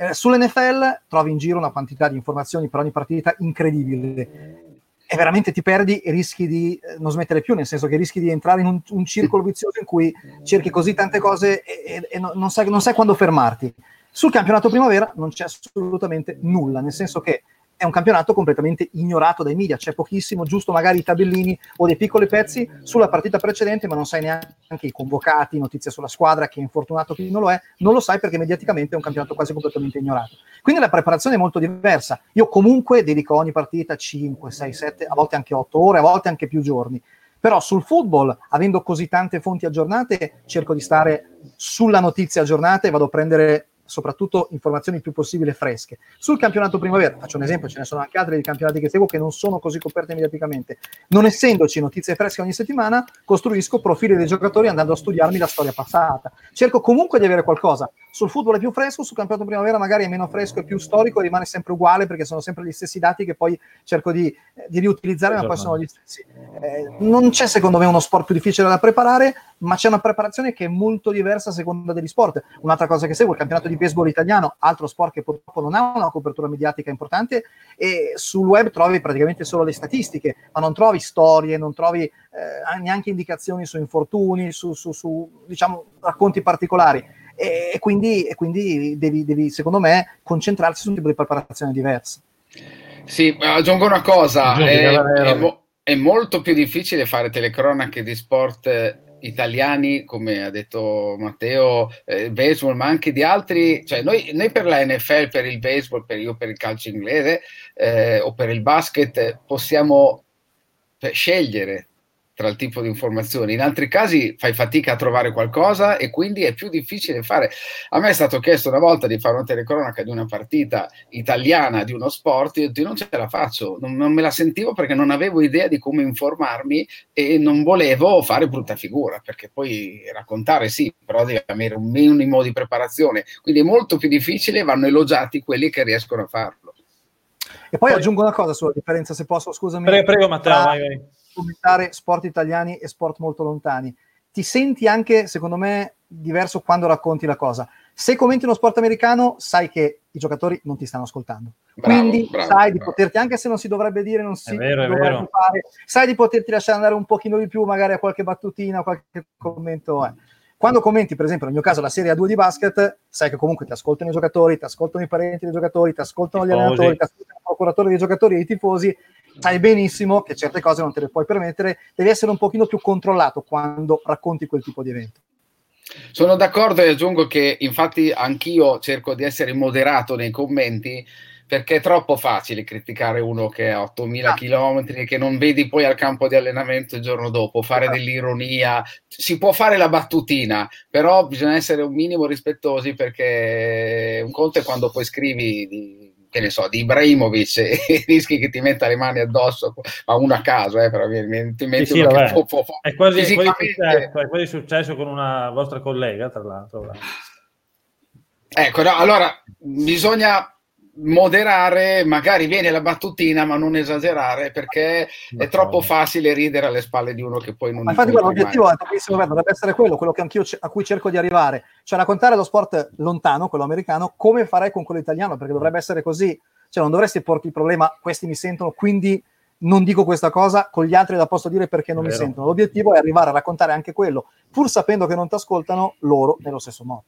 Eh, sull'NFL trovi in giro una quantità di informazioni per ogni partita incredibile e veramente ti perdi e rischi di eh, non smettere più, nel senso che rischi di entrare in un, un circolo vizioso in cui cerchi così tante cose e, e, e non, sai, non sai quando fermarti. Sul campionato primavera non c'è assolutamente nulla, nel senso che è un campionato completamente ignorato dai media, c'è pochissimo, giusto magari i tabellini o dei piccoli pezzi sulla partita precedente, ma non sai neanche i convocati, notizie sulla squadra, chi è infortunato, chi non lo è, non lo sai perché mediaticamente è un campionato quasi completamente ignorato. Quindi la preparazione è molto diversa. Io comunque dedico ogni partita 5, 6, 7, a volte anche 8 ore, a volte anche più giorni. Però sul football, avendo così tante fonti aggiornate, cerco di stare sulla notizia aggiornata e vado a prendere soprattutto informazioni il più possibile fresche. Sul campionato primavera, faccio un esempio, ce ne sono anche altri di campionati che seguo che non sono così coperte mediaticamente. Non essendoci notizie fresche ogni settimana, costruisco profili dei giocatori andando a studiarmi la storia passata. Cerco comunque di avere qualcosa. Sul football è più fresco, sul campionato primavera magari è meno fresco e più storico rimane sempre uguale perché sono sempre gli stessi dati che poi cerco di, eh, di riutilizzare, ma poi sono gli stessi. Eh, non c'è secondo me uno sport più difficile da preparare, ma c'è una preparazione che è molto diversa a seconda degli sport. Un'altra cosa che seguo, il campionato di baseball italiano, altro sport che purtroppo non ha una copertura mediatica importante, e sul web trovi praticamente solo le statistiche, ma non trovi storie, non trovi eh, neanche indicazioni su infortuni, su, su, su diciamo, racconti particolari. E, e quindi, e quindi devi, devi, secondo me, concentrarsi su un tipo di preparazione diversa. Sì, aggiungo una cosa, è, è, mo- è molto più difficile fare telecronache di sport italiani, come ha detto Matteo, eh, baseball, ma anche di altri, cioè noi, noi, per la NFL, per il baseball, per io per il calcio inglese eh, o per il basket possiamo scegliere tra il tipo di informazioni. In altri casi fai fatica a trovare qualcosa e quindi è più difficile fare. A me è stato chiesto una volta di fare una telecronaca di una partita italiana di uno sport, io non ce la faccio, non, non me la sentivo perché non avevo idea di come informarmi e non volevo fare brutta figura, perché poi raccontare sì, però devi avere un minimo di preparazione, quindi è molto più difficile, vanno elogiati quelli che riescono a farlo. E poi, poi aggiungo una cosa sulla differenza, se posso, scusami. Prego, prego Matteo, vai, vai commentare sport italiani e sport molto lontani. Ti senti anche, secondo me, diverso quando racconti la cosa. Se commenti uno sport americano, sai che i giocatori non ti stanno ascoltando. Bravo, Quindi bravo, sai bravo. di poterti, anche se non si dovrebbe dire, non si vero, dovrebbe fare, sai di poterti lasciare andare un pochino di più, magari a qualche battutina, qualche commento. Eh. Quando commenti, per esempio, nel mio caso, la Serie A2 di basket, sai che comunque ti ascoltano i giocatori, ti ascoltano i parenti dei giocatori, ti ascoltano gli allenatori, ti ascoltano i procuratori dei giocatori e i tifosi, sai benissimo che certe cose non te le puoi permettere, devi essere un pochino più controllato quando racconti quel tipo di evento. Sono d'accordo e aggiungo che infatti anch'io cerco di essere moderato nei commenti perché è troppo facile criticare uno che ha 8000 ah. km e che non vedi poi al campo di allenamento il giorno dopo, fare ah. dell'ironia, si può fare la battutina, però bisogna essere un minimo rispettosi perché un conto è quando poi scrivi di, che ne so, di Ibrahimovic e rischi che ti metta le mani addosso, ma uno a caso, eh, però ti metti sì, sì, che può, può, è, quasi, fisicamente... successo, è quasi successo con una vostra collega, tra l'altro. Ecco, no, allora bisogna moderare, magari viene la battutina, ma non esagerare perché no, è troppo facile ridere alle spalle di uno che poi non ma infatti l'obiettivo dovrebbe essere quello, quello che anch'io a cui cerco di arrivare, cioè raccontare lo sport lontano, quello americano, come farei con quello italiano, perché dovrebbe essere così, cioè non dovresti porti il problema, questi mi sentono, quindi non dico questa cosa, con gli altri la posso dire perché non mi sentono. L'obiettivo è arrivare a raccontare anche quello, pur sapendo che non ti ascoltano loro nello stesso modo.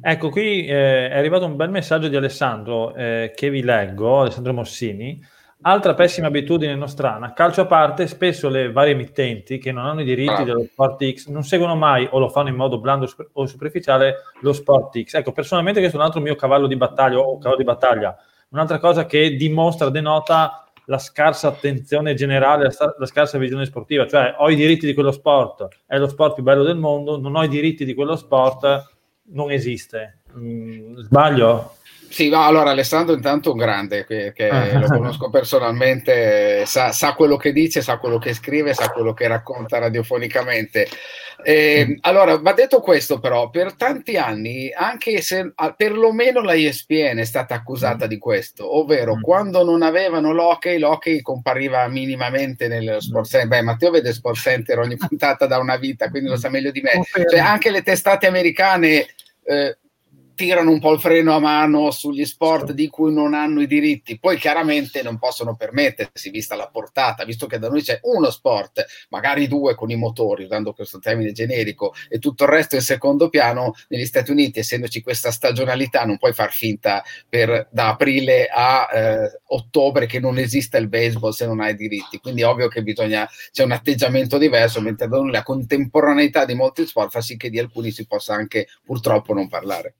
Ecco, qui eh, è arrivato un bel messaggio di Alessandro eh, che vi leggo, Alessandro Mossini. Altra pessima abitudine nostrana, calcio a parte, spesso le varie emittenti che non hanno i diritti dello Sport X non seguono mai o lo fanno in modo blando o superficiale lo Sport X. Ecco, personalmente questo è un altro mio cavallo di battaglia o cavallo di battaglia. Un'altra cosa che dimostra, denota la scarsa attenzione generale, la, la, scarsa visione sportiva, cioè ho i diritti di quello sport, è lo sport più bello del mondo, non ho i diritti di quello sport, non esiste. Mm, sbaglio? Sì, no, allora Alessandro intanto è un grande, che, che ah. lo conosco personalmente, sa, sa, quello che dice, sa quello che scrive, sa quello che racconta radiofonicamente. Eh, allora, va detto questo però, per tanti anni, anche se perlomeno la ESPN è stata accusata mm. di questo, ovvero mm. quando non avevano l'hockey, l'hockey compariva minimamente nel Sport Center. Beh, Matteo vede Sport Center ogni puntata da una vita, quindi lo sa meglio di me. Cioè, anche le testate americane... Eh, tirano un po' il freno a mano sugli sport di cui non hanno i diritti. Poi chiaramente non possono permettersi, vista la portata, visto che da noi c'è uno sport, magari due con i motori, usando questo termine generico, e tutto il resto in secondo piano, negli Stati Uniti, essendoci questa stagionalità, non puoi far finta per, da aprile a eh, ottobre che non esista il baseball se non hai i diritti. Quindi è ovvio che bisogna, c'è un atteggiamento diverso, mentre da noi la contemporaneità di molti sport fa sì che di alcuni si possa anche purtroppo non parlare.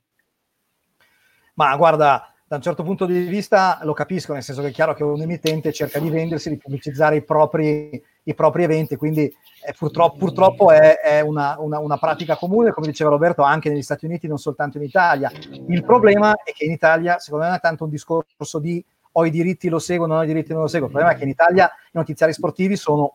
Ma guarda, da un certo punto di vista lo capisco, nel senso che è chiaro che un emittente cerca di vendersi, di pubblicizzare i propri, i propri eventi, quindi è, purtroppo, purtroppo, è, è una, una, una, pratica comune, come diceva Roberto, anche negli Stati Uniti, non soltanto in Italia. Il problema è che in Italia, secondo me, non è tanto un discorso di ho i diritti, lo seguo, non ho i diritti, non lo seguo. Il problema è che in Italia i notiziari sportivi sono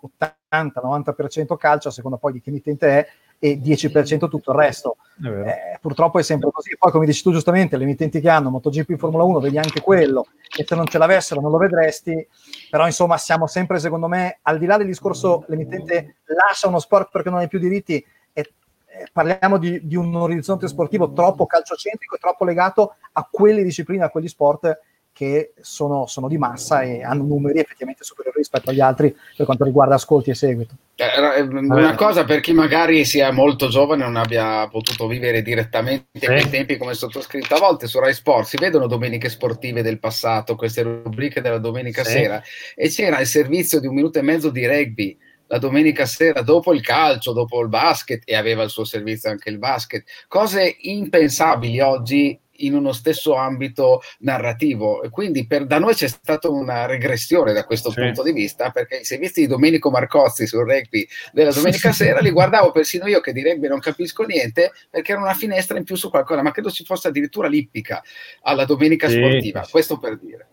80-90% calcio, a seconda poi di che emittente è, e 10% tutto il resto. Eh, purtroppo è sempre così. Poi, come dici tu giustamente, le emittenti che hanno MotoGP Formula 1, vedi anche quello, e se non ce l'avessero non lo vedresti, però insomma siamo sempre, secondo me, al di là del discorso l'emittente lascia uno sport perché non hai più diritti, e, e parliamo di, di un orizzonte sportivo troppo calciocentrico e troppo legato a quelle discipline, a quegli sport che sono, sono, di massa e hanno numeri effettivamente superiori rispetto agli altri per quanto riguarda ascolti e seguito. Eh, eh, una cosa per chi magari sia molto giovane e non abbia potuto vivere direttamente sì. quei tempi come sottoscritto, a volte su Rai Sport si vedono domeniche sportive del passato, queste rubriche della domenica sì. sera, e c'era il servizio di un minuto e mezzo di rugby la domenica sera dopo il calcio, dopo il basket e aveva il suo servizio anche il basket, cose impensabili oggi in uno stesso ambito narrativo. E quindi per, da noi c'è stata una regressione da questo sì. punto di vista, perché i servizi di Domenico Marcozzi sul rugby della domenica sera li guardavo persino io che di rugby non capisco niente, perché era una finestra in più su qualcosa, ma credo ci fosse addirittura l'ippica alla domenica sì. sportiva, questo per dire.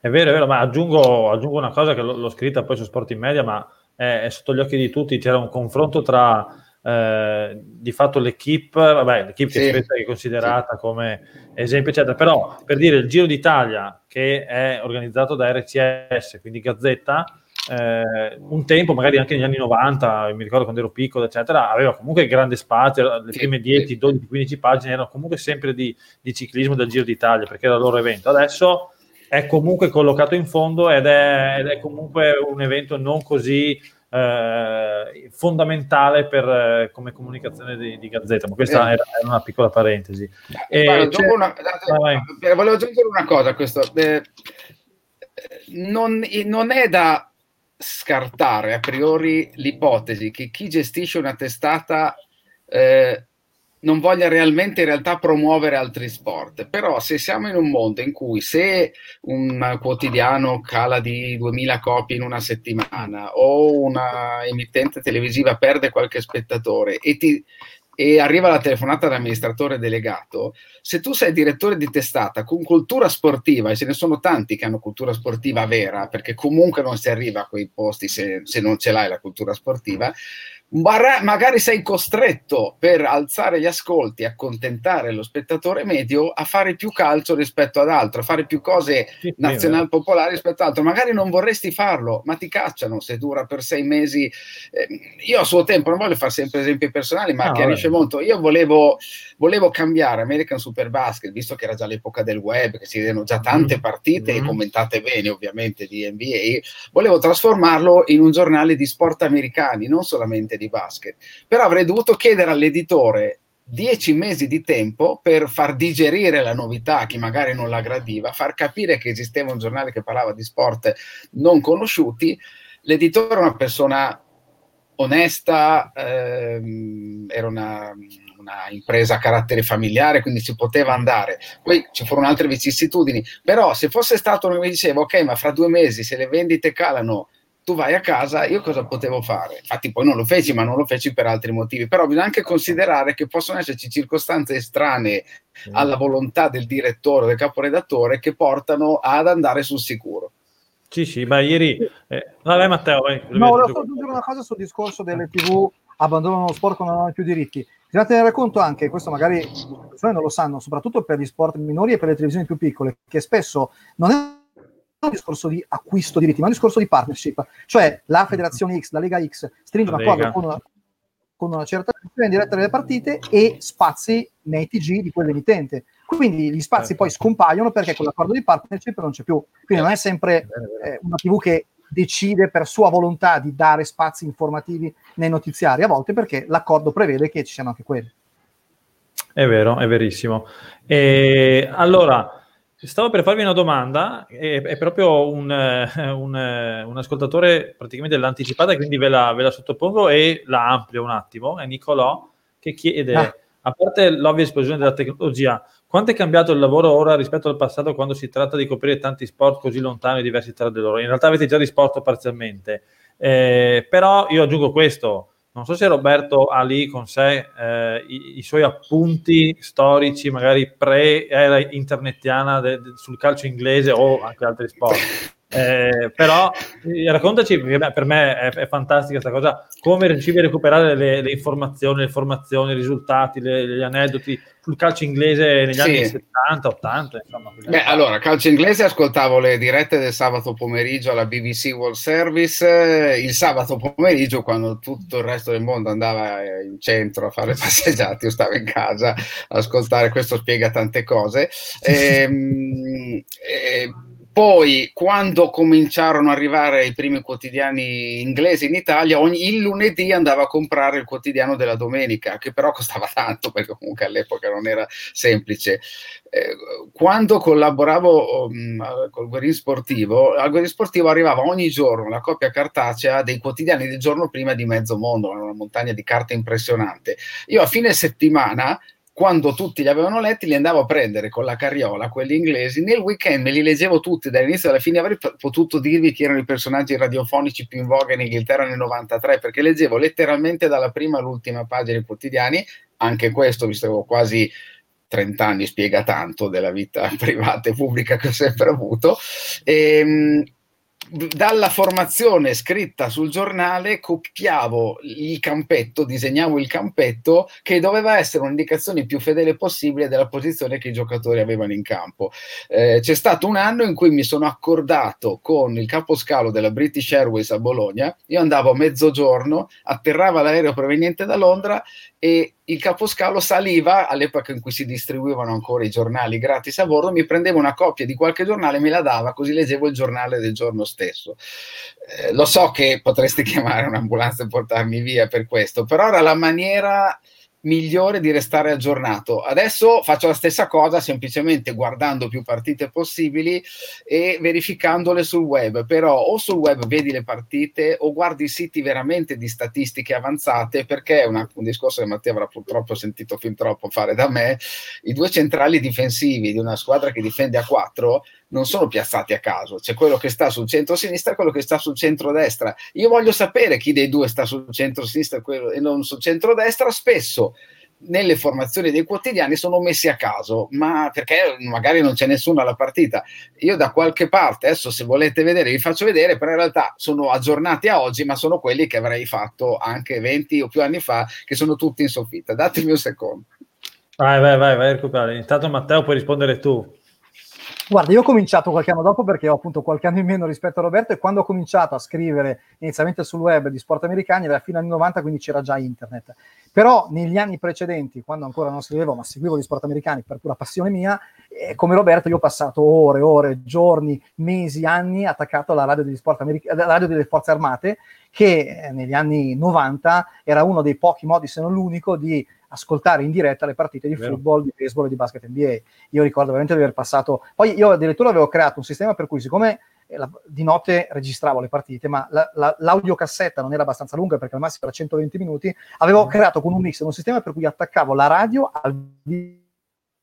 È vero, è vero, ma aggiungo, aggiungo una cosa che l'ho, l'ho scritta poi su Sport in Media, ma è, è sotto gli occhi di tutti, c'era un confronto tra eh, di fatto l'equipe, vabbè, l'equipe sì. che è considerata sì. come esempio, eccetera, però per dire il Giro d'Italia che è organizzato da RCS, quindi Gazzetta, eh, un tempo, magari anche negli anni 90, mi ricordo quando ero piccolo, eccetera, aveva comunque grande spazio, le prime 10, 12, 15 pagine erano comunque sempre di, di ciclismo del Giro d'Italia, perché era il loro evento. Adesso è comunque collocato in fondo ed è, ed è comunque un evento non così eh, fondamentale per, eh, come comunicazione di, di, Gazzetta, ma questa eh. era, era, una piccola parentesi. Eh, Guarda, una, eh, volevo aggiungere una cosa a questo. Eh, non, non è da scartare a priori l'ipotesi che chi gestisce una testata non voglia realmente in realtà promuovere altri sport, però se siamo in un mondo in cui se un quotidiano cala di 2000 copie in una settimana o una emittente televisiva perde qualche spettatore e, ti, e arriva la telefonata dall'amministratore delegato, se tu sei direttore di testata con cultura sportiva, e ce ne sono tanti che hanno cultura sportiva vera, perché comunque non si arriva a quei posti se, se non ce l'hai la cultura sportiva, magari sei costretto per alzare gli ascolti, accontentare lo spettatore medio a fare più calcio rispetto ad altro, a fare più cose sì, nazional popolari rispetto ad altro. Magari non vorresti farlo, ma ti cacciano se dura per sei mesi. Eh, io a suo tempo non voglio fare sempre esempi personali, ma no, chiarisce vabbè. molto. Io volevo, volevo, cambiare American Superbasket, visto che era già l'epoca del web, che si vedono già tante mm. partite mm. e commentate bene, ovviamente, di NBA. Volevo trasformarlo in un giornale di sport americani, non solamente di basket. Però avrei dovuto chiedere all'editore dieci mesi di tempo per far digerire la novità a chi magari non la gradiva, far capire che esisteva un giornale che parlava di sport non conosciuti. L'editore era una persona onesta, ehm, era una, una, impresa a carattere familiare, quindi si poteva andare. Poi ci furono altre vicissitudini, però se fosse stato uno che mi diceva, ok, ma fra due mesi se le vendite calano tu vai a casa, io cosa potevo fare? Infatti poi non lo feci, ma non lo feci per altri motivi. Però bisogna anche considerare che possono esserci circostanze estranee mm. alla volontà del direttore o del caporedattore che portano ad andare sul sicuro. Sì, sì, ma ieri... Eh, vabbè Matteo, vai. No, volevo aggiungere una cosa sul discorso delle tv abbandonano lo sport quando non hanno più diritti. Bisogna tenere conto anche, questo magari le persone non lo sanno, soprattutto per gli sport minori e per le televisioni più piccole, che spesso non è un discorso di acquisto di diritti, ma un discorso di partnership. Cioè la Federazione X, la Lega X, stringe un accordo con una, con una certa in diretta delle partite e spazi nei TG di quell'emittente. Quindi gli spazi certo. poi scompaiono perché con l'accordo di partnership non c'è più. Quindi non è sempre eh, una TV che decide per sua volontà di dare spazi informativi nei notiziari, a volte perché l'accordo prevede che ci siano anche quelli. È vero, è verissimo. E allora, Stavo per farvi una domanda, è, è proprio un, un, un, ascoltatore praticamente l'anticipata, quindi ve la, ve la, sottopongo e la amplio un attimo. È Nicolò che chiede, ah. a parte l'ovvia esplosione della tecnologia, quanto è cambiato il lavoro ora rispetto al passato quando si tratta di coprire tanti sport così lontani e diversi tra di loro? In realtà avete già risposto parzialmente, eh, però io aggiungo questo non so se Roberto ha lì con sé eh, i, i, suoi appunti storici, magari pre-era internetiana de, de, sul calcio inglese o anche altri sport. Eh, però eh, raccontaci, perché per me è, è fantastica questa cosa, come riuscivi a recuperare le, le, informazioni, le informazioni, i risultati, le, gli aneddoti sul calcio inglese negli sì. anni 70, 80. Insomma, Beh, allora, calcio inglese ascoltavo le dirette del sabato pomeriggio alla BBC World Service, il sabato pomeriggio quando tutto il resto del mondo andava in centro a fare passeggiate, io stavo in casa a ascoltare, questo spiega tante cose. E, ehm, e, poi, quando cominciarono ad arrivare i primi quotidiani inglesi in Italia, ogni, il lunedì andavo a comprare il quotidiano della domenica, che però costava tanto perché comunque all'epoca non era semplice. Eh, quando collaboravo um, col Guerin Sportivo, al Guerin Sportivo arrivava ogni giorno la copia cartacea dei quotidiani del giorno prima di mezzo mondo, una montagna di carte impressionante. Io a fine settimana quando tutti li avevano letti, li andavo a prendere con la carriola, quelli inglesi. Nel weekend me li leggevo tutti dall'inizio alla fine. Avrei potuto dirvi chi erano i personaggi radiofonici più in voga in Inghilterra nel 93, perché leggevo letteralmente dalla prima all'ultima pagina i quotidiani. Anche questo, visto che avevo quasi 30 anni, spiega tanto della vita privata e pubblica che ho sempre avuto. E, ehm, dalla formazione scritta sul giornale copiavo il campetto, disegnavo il campetto che doveva essere un'indicazione più fedele possibile della posizione che i giocatori avevano in campo. Eh, c'è stato un anno in cui mi sono accordato con il caposcalo della British Airways a Bologna, io andavo a mezzogiorno, atterrava l'aereo proveniente da Londra e il caposcalo saliva all'epoca in cui si distribuivano ancora i giornali gratis a bordo, mi prendeva una copia di qualche giornale e me la dava, così leggevo il giornale del giorno stesso. Eh, lo so che potresti chiamare un'ambulanza e portarmi via per questo, però era la maniera migliore di restare aggiornato. Adesso faccio la stessa cosa semplicemente guardando più partite possibili e verificandole sul web, però o sul web vedi le partite o guardi siti veramente di statistiche avanzate perché è un discorso che Matteo avrà purtroppo sentito fin troppo fare da me, i due centrali difensivi di una squadra che difende a 4 non sono piazzati a caso, c'è quello che sta sul centro-sinistra e quello che sta sul centro-destra. Io voglio sapere chi dei due sta sul centro-sinistra e non sul centro-destra, spesso nelle formazioni dei quotidiani sono messi a caso, ma perché magari non c'è nessuno alla partita. Io da qualche parte, adesso se volete vedere vi faccio vedere, però in realtà sono aggiornati a oggi, ma sono quelli che avrei fatto anche 20 o più anni fa, che sono tutti in soffitta. Datemi un secondo. Vai, vai, vai, vai a recuperare. Intanto Matteo puoi rispondere tu. Guarda, io ho cominciato qualche anno dopo perché ho appunto qualche anno in meno rispetto a Roberto e quando ho cominciato a scrivere inizialmente sul web di sport americani era fino agli anni 90, quindi c'era già internet. Però negli anni precedenti, quando ancora non scrivevo, ma seguivo gli sport americani per pura passione mia, eh, come Roberto io ho passato ore, ore, giorni, mesi, anni attaccato alla radio, americ- alla radio delle forze armate che eh, negli anni 90 era uno dei pochi modi, se non l'unico, di ascoltare in diretta le partite di Vero. football, di baseball e di basket NBA. Io ricordo veramente di aver passato. Poi io addirittura avevo creato un sistema per cui, siccome eh, la, di notte registravo le partite, ma la, la, l'audiocassetta non era abbastanza lunga perché al massimo era 120 minuti, avevo mm. creato con un mix un sistema per cui attaccavo la radio al video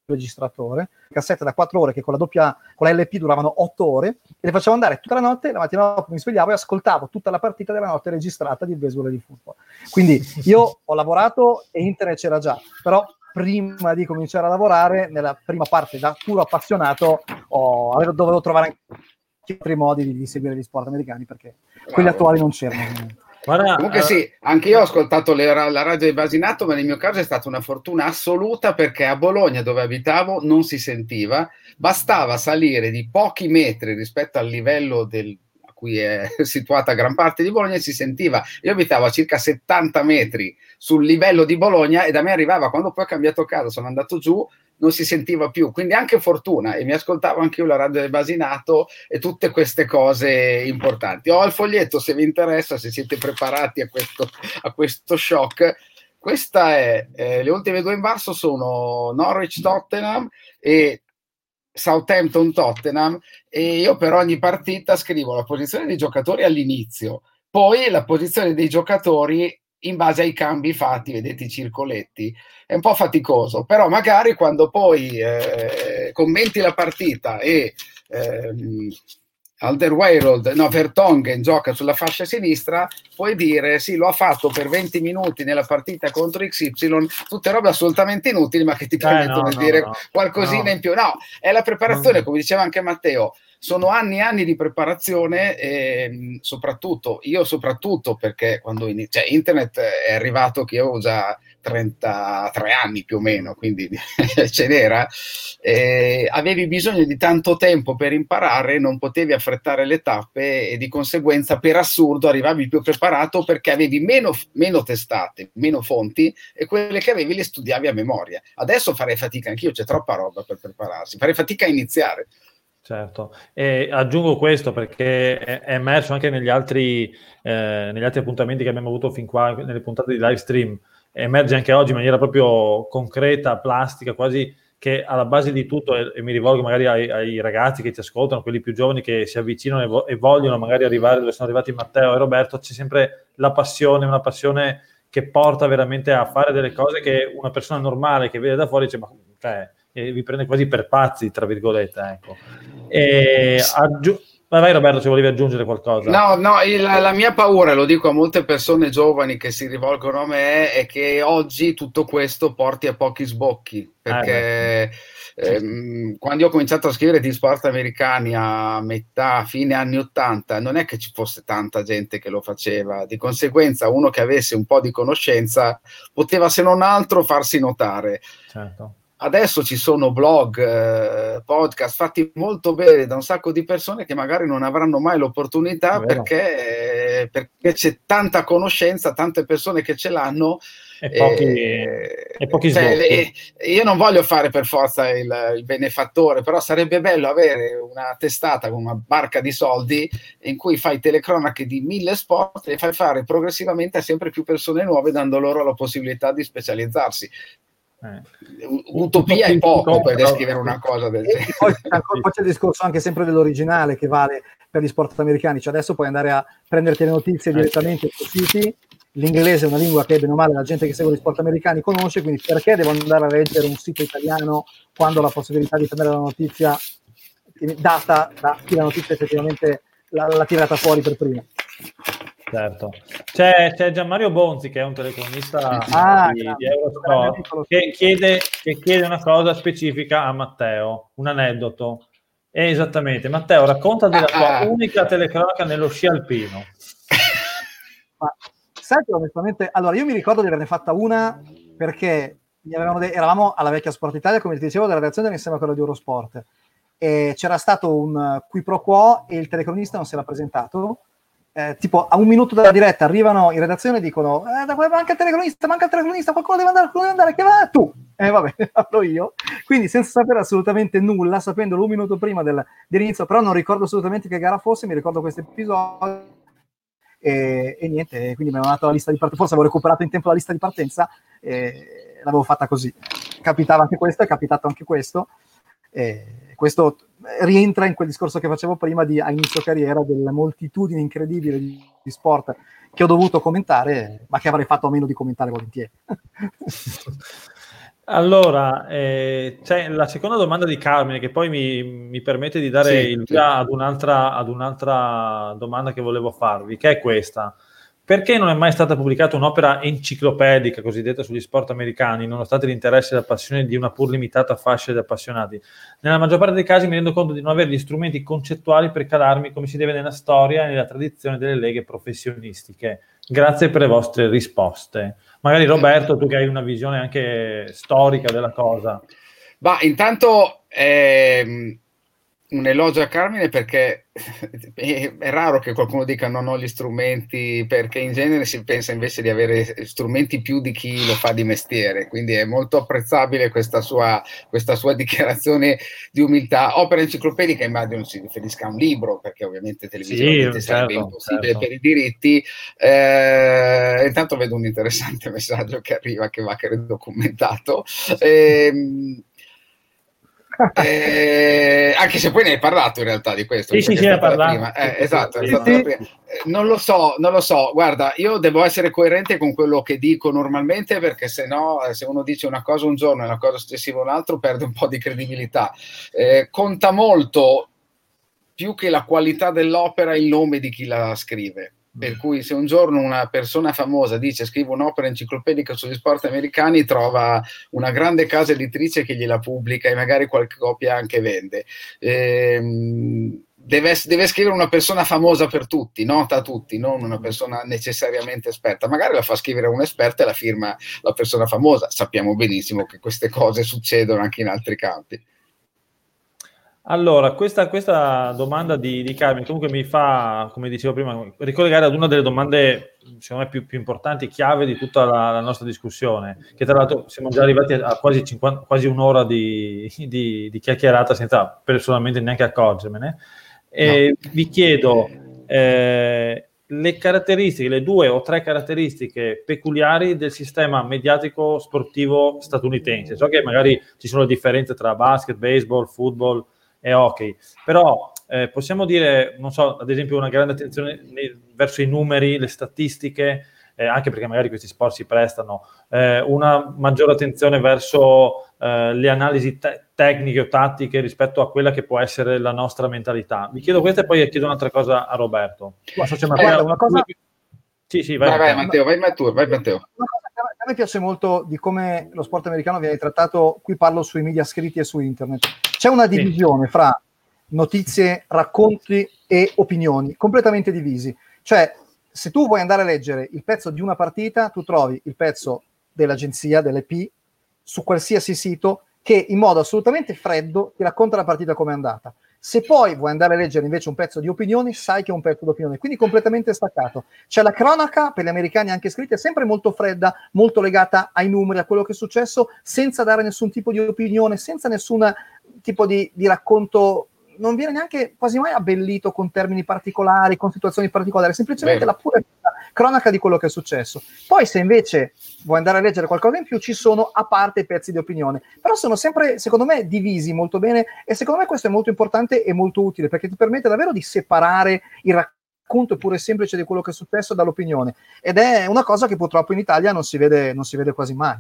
registratore, cassette da 4 ore che con la doppia con la LP duravano 8 ore e le facevo andare tutta la notte, la mattina dopo mi svegliavo e ascoltavo tutta la partita della notte registrata di baseball e di football. Quindi io ho lavorato e internet c'era già, però prima di cominciare a lavorare, nella prima parte da puro appassionato, ho, avevo, dovevo trovare anche altri modi di, di seguire gli sport americani perché Bravo. quelli attuali non c'erano. Guarda, Comunque uh, sì, anche io ho ascoltato le, la radio di Basinato, ma nel mio caso è stata una fortuna assoluta perché a Bologna, dove abitavo, non si sentiva, bastava salire di pochi metri rispetto al livello del, a cui è situata gran parte di Bologna e si sentiva. Io abitavo a circa 70 metri sul livello di Bologna e da me arrivava, quando poi ho cambiato casa, sono andato giù, non si sentiva più, quindi anche fortuna e mi ascoltavo anche io la radio del Basinato e tutte queste cose importanti. Ho il foglietto se vi interessa, se siete preparati a questo, a questo shock. Questa è, eh, le ultime due in basso sono Norwich Tottenham e Southampton Tottenham e io per ogni partita scrivo la posizione dei giocatori all'inizio, poi la posizione dei giocatori in base ai cambi fatti, vedete i circoletti, è un po' faticoso, però magari quando poi eh, commenti la partita e ehm, Alderweireld, no, Vertongen gioca sulla fascia sinistra, puoi dire sì, lo ha fatto per 20 minuti nella partita contro XY, tutte robe assolutamente inutili, ma che ti eh, permettono no, di no, dire no, qualcosina in più. No, è la preparazione, come diceva anche Matteo, sono anni e anni di preparazione e soprattutto, io soprattutto perché quando in, cioè, internet è arrivato che io avevo già 33 anni più o meno, quindi ce n'era, eh, avevi bisogno di tanto tempo per imparare, non potevi affrettare le tappe e di conseguenza per assurdo arrivavi più preparato perché avevi meno, meno testate, meno fonti e quelle che avevi le studiavi a memoria. Adesso farei fatica anch'io, c'è troppa roba per prepararsi, farei fatica a iniziare. Certo, e aggiungo questo perché è, emerso anche negli altri, eh, negli altri appuntamenti che abbiamo avuto fin qua, nelle puntate di live stream, emerge anche oggi in maniera proprio concreta, plastica, quasi che alla base di tutto, e, mi rivolgo magari ai, ai, ragazzi che ti ascoltano, quelli più giovani che si avvicinano e, vo- e, vogliono magari arrivare dove sono arrivati Matteo e Roberto, c'è sempre la passione, una passione che porta veramente a fare delle cose che una persona normale che vede da fuori dice ma cioè, vi prende quasi per pazzi, tra virgolette. Ecco. E aggiu- Vai, vai Roberto, se volevi aggiungere qualcosa. No, no, il, la mia paura, lo dico a molte persone giovani che si rivolgono a me, è che oggi tutto questo porti a pochi sbocchi, perché eh, ehm, quando io ho cominciato a scrivere di sport americani a metà, fine anni 80, non è che ci fosse tanta gente che lo faceva, di conseguenza uno che avesse un po' di conoscenza poteva se non altro farsi notare. Certo adesso ci sono blog, eh, podcast fatti molto bene da un sacco di persone che magari non avranno mai l'opportunità perché, eh, perché, c'è tanta conoscenza, tante persone che ce l'hanno e pochi, e, e pochi cioè, le, io non voglio fare per forza il, il, benefattore, però sarebbe bello avere una testata con una barca di soldi in cui fai telecronache di mille sport e fai fare progressivamente a sempre più persone nuove, dando loro la possibilità di specializzarsi. Eh. Utopia è poco per descrivere una cosa del genere. Poi, poi, c'è il discorso anche sempre dell'originale che vale per gli sport americani, cioè adesso puoi andare a prenderti le notizie direttamente sui siti l'inglese è una lingua che bene o male la gente che segue gli sport americani conosce, quindi perché devo andare a leggere un sito italiano quando ho la possibilità di prendere la notizia data da chi la notizia effettivamente l'ha tirata fuori per prima? Certo. C'è, c'è Gianmario Bonzi che è un telecronista ah, di, di Eurosport che chiede, che chiede una cosa specifica a Matteo, un aneddoto. Esattamente, Matteo, racconta della tua ah. unica telecronaca nello sci alpino. Ma sai che onestamente, allora io mi ricordo di averne fatta una perché de- eravamo alla vecchia Sport Italia, come ti dicevo, della redazione insieme a quella di Eurosport. E c'era stato un qui pro quo e il telecronista non si era presentato. Eh, tipo a un minuto dalla diretta arrivano in redazione e dicono eh, manca il telecronista, manca il telecronista, qualcuno deve andare, qualcuno deve andare, che va? Tu! E eh, vabbè, parlo io. Quindi senza sapere assolutamente nulla, sapendolo un minuto prima del, dell'inizio, però non ricordo assolutamente che gara fosse, mi ricordo questo episodio e, e niente, quindi mi hanno dato la lista di partenza, forse avevo recuperato in tempo la lista di partenza e l'avevo fatta così. Capitava anche questo, è capitato anche questo. E questo rientra in quel discorso che facevo prima di, a inizio carriera della moltitudine incredibile di, di sport che ho dovuto commentare, ma che avrei fatto a meno di commentare volentieri. Allora, eh, c'è la seconda domanda di Carmine che poi mi, mi permette di dare sì, il via sì. ad, un'altra, ad un'altra domanda che volevo farvi, che è questa. Perché non è mai stata pubblicata un'opera enciclopedica cosiddetta sugli sport americani, nonostante l'interesse e la passione di una pur limitata fascia di appassionati? Nella maggior parte dei casi mi rendo conto di non avere gli strumenti concettuali per calarmi come si deve nella storia e nella tradizione delle leghe professionistiche. Grazie per le vostre risposte. Magari Roberto, tu che hai una visione anche storica della cosa. Ma intanto ehm, un elogio a Carmine perché è, raro che qualcuno dica non ho gli strumenti, perché in genere si pensa invece di avere strumenti più di chi lo fa di mestiere, quindi è molto apprezzabile questa sua, questa sua dichiarazione di umiltà. Opera enciclopedica immagino si riferisca a un libro, perché ovviamente televisivamente sì, sarebbe certo, impossibile certo. per i diritti. Eh, intanto vedo un interessante messaggio che arriva, che va credo commentato. Eh, eh, anche se poi ne hai parlato in realtà di questo. Sì, sì, sì, ne parlato. Eh, esatto, sì, sì. Eh, non lo so, non lo so. Guarda, io devo essere coerente con quello che dico normalmente perché se no, eh, se uno dice una cosa un giorno e una cosa successiva un altro, perde un po' di credibilità. Eh, conta molto più che la qualità dell'opera il nome di chi la scrive. Per mm. cui se un giorno una persona famosa dice scrivo un'opera enciclopedica sugli sport americani, trova una grande casa editrice che gliela pubblica e magari qualche copia anche vende. Ehm, deve, deve, scrivere una persona famosa per tutti, nota a tutti, non una persona necessariamente esperta. Magari la fa scrivere un esperto e la firma la persona famosa. Sappiamo benissimo che queste cose succedono anche in altri campi. Allora, questa, questa domanda di, di, Carmen comunque mi fa, come dicevo prima, ricollegare ad una delle domande, secondo me, più, più importanti, chiave di tutta la, la, nostra discussione, che tra l'altro siamo già arrivati a quasi, 50, quasi un'ora di, di, di, chiacchierata senza personalmente neanche accorgermene. E no. vi chiedo eh, le caratteristiche, le due o tre caratteristiche peculiari del sistema mediatico sportivo statunitense. So che magari ci sono differenze tra basket, baseball, football, è ok. Però eh, possiamo dire, non so, ad esempio una grande attenzione nei, verso i numeri, le statistiche, eh, anche perché magari questi sport si prestano, eh, una maggiore attenzione verso eh, le analisi te- tecniche o tattiche rispetto a quella che può essere la nostra mentalità. Vi chiedo questo e poi chiedo un'altra cosa a Roberto. Guarda, una cosa... Sì, sì, vai, vai, vai Matteo, vai Matteo, vai Matteo. A me piace molto di come lo sport americano viene trattato, qui parlo sui media scritti e su internet c'è una divisione sì. fra notizie, racconti e opinioni, completamente divisi. Cioè, se tu vuoi andare a leggere il pezzo di una partita, tu trovi il pezzo dell'agenzia, dell'EP, su qualsiasi sito, che in modo assolutamente freddo ti racconta la partita come è andata. Se poi vuoi andare a leggere invece un pezzo di opinione, sai che è un pezzo di opinione, quindi completamente staccato. C'è la cronaca, per gli americani anche scritta, è sempre molto fredda, molto legata ai numeri, a quello che è successo, senza dare nessun tipo di opinione, senza nessun tipo di, di racconto non viene neanche quasi mai abbellito con termini particolari, con situazioni particolari, semplicemente Bene. la pura cronaca di quello che è successo. Poi se invece vuoi andare a leggere qualcosa in più, ci sono a parte i pezzi di opinione, però sono sempre, secondo me, divisi molto bene e secondo me questo è molto importante e molto utile perché ti permette davvero di separare il racconto pure semplice di quello che è successo dall'opinione ed è una cosa che purtroppo in Italia non si vede, non si vede quasi mai.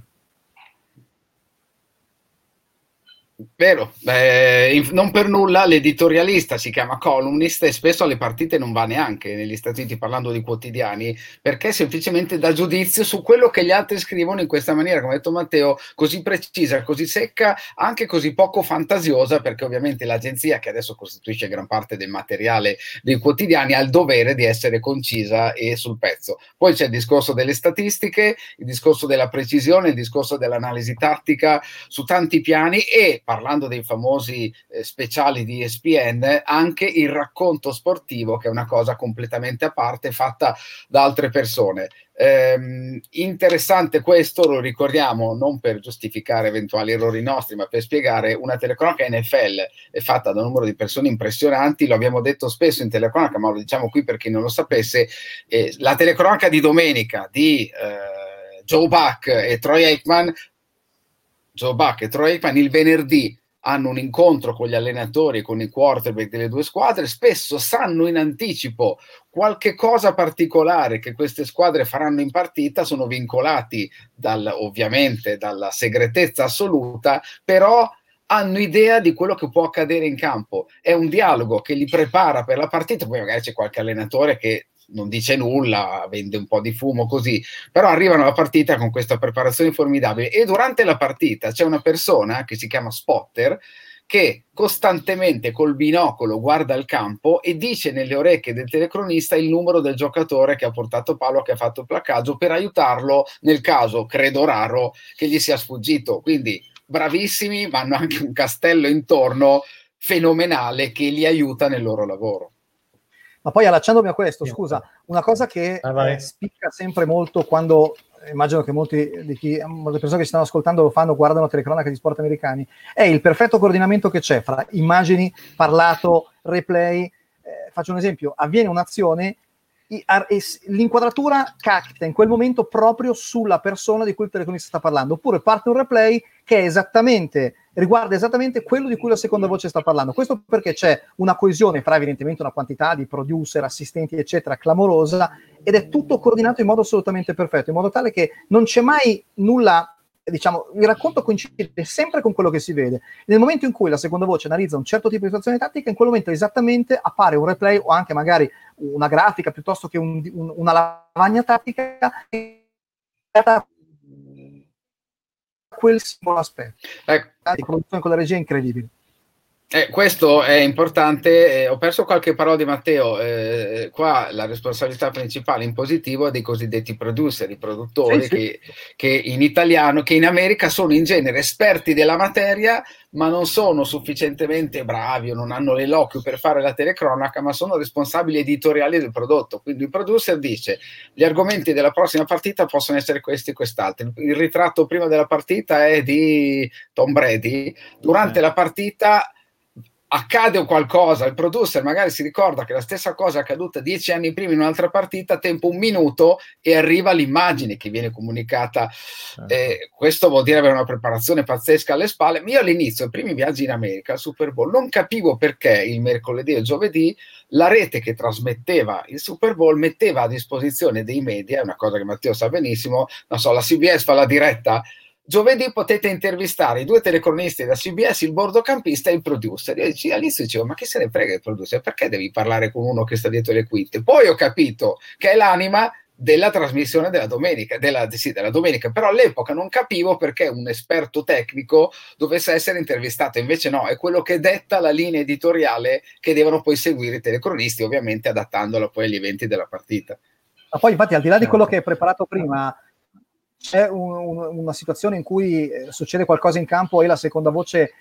Vero, eh, non per nulla l'editorialista si chiama columnist e spesso alle partite non va neanche negli Stati Uniti parlando di quotidiani perché semplicemente dà giudizio su quello che gli altri scrivono in questa maniera, come ha detto Matteo, così precisa, così secca, anche così poco fantasiosa perché ovviamente l'agenzia che adesso costituisce gran parte del materiale dei quotidiani ha il dovere di essere concisa e sul pezzo. Poi c'è il discorso delle statistiche, il discorso della precisione, il discorso dell'analisi tattica su tanti piani e parlando dei famosi eh, speciali di ESPN, anche il racconto sportivo, che è una cosa completamente a parte, fatta da altre persone. Eh, interessante questo, lo ricordiamo non per giustificare eventuali errori nostri, ma per spiegare una telecronaca NFL è fatta da un numero di persone impressionanti, lo abbiamo detto spesso in telecronaca, ma lo diciamo qui per chi non lo sapesse, eh, la telecronaca di domenica di eh, Joe Buck e Troy Aikman Joe Buck e Troy Aikman il venerdì hanno un incontro con gli allenatori, con i quarterback delle due squadre, spesso sanno in anticipo qualche cosa particolare che queste squadre faranno in partita, sono vincolati dal, ovviamente dalla segretezza assoluta, però hanno idea di quello che può accadere in campo. È un dialogo che li prepara per la partita, poi magari c'è qualche allenatore che non dice nulla, vende un po' di fumo così, però arrivano alla partita con questa preparazione formidabile e durante la partita c'è una persona che si chiama Spotter che costantemente col binocolo guarda il campo e dice nelle orecchie del telecronista il numero del giocatore che ha portato palo, che ha fatto il placcaggio per aiutarlo nel caso, credo raro, che gli sia sfuggito. Quindi bravissimi, ma hanno anche un castello intorno fenomenale che li aiuta nel loro lavoro. Ma poi allacciandomi a questo, scusa, una cosa che ah, eh, spicca sempre molto quando immagino che molti di chi, molte persone che ci stanno ascoltando lo fanno, guardano telecronache di sport americani, è il perfetto coordinamento che c'è fra immagini, parlato, replay. Eh, faccio un esempio, avviene un'azione l'inquadratura capita in quel momento proprio sulla persona di cui il telecronista sta parlando, oppure parte un replay che è esattamente, riguarda esattamente quello di cui la seconda voce sta parlando. Questo perché c'è una coesione fra evidentemente una quantità di producer, assistenti, eccetera, clamorosa, ed è tutto coordinato in modo assolutamente perfetto, in modo tale che non c'è mai nulla diciamo, il racconto coincide sempre con quello che si vede. Nel momento in cui la seconda voce analizza un certo tipo di situazione tattica, in quel momento esattamente appare un replay o anche magari una grafica piuttosto che un, un, una lavagna tattica quel singolo aspetto. Ecco. Produzione con la regia incredibile. Eh, questo è importante, eh, ho perso qualche parola di Matteo, eh, qua la responsabilità principale in positivo è dei cosiddetti producer, i produttori sì, che, sì. che, in italiano, che in America sono in genere esperti della materia, ma non sono sufficientemente bravi o non hanno l'eloquio per fare la telecronaca, ma sono responsabili editoriali del prodotto. Quindi il producer dice gli argomenti della prossima partita possono essere questi e quest'altro. Il ritratto prima della partita è di Tom Brady, durante la partita accade qualcosa, il producer magari si ricorda che la stessa cosa è accaduta dieci anni prima in un'altra partita, tempo un minuto e arriva l'immagine che viene comunicata. Certo. Eh, questo vuol dire avere una preparazione pazzesca alle spalle. Io all'inizio, i primi viaggi in America, al Super Bowl, non capivo perché il mercoledì e il giovedì la rete che trasmetteva il Super Bowl metteva a disposizione dei media, è una cosa che Matteo sa benissimo, non so, la CBS fa la diretta Giovedì potete intervistare i due telecronisti da CBS, il bordocampista e il producer. Io all'inizio dicevo, ma chi se ne frega il producer? Perché devi parlare con uno che sta dietro le quinte? Poi ho capito che è l'anima della trasmissione della domenica, della, sì, della domenica, però all'epoca non capivo perché un esperto tecnico dovesse essere intervistato, invece no, è quello che detta la linea editoriale che devono poi seguire i telecronisti, ovviamente adattandola poi agli eventi della partita. Ma poi infatti al di là di quello che hai preparato prima, c'è un, un, una situazione in cui eh, succede qualcosa in campo e la seconda voce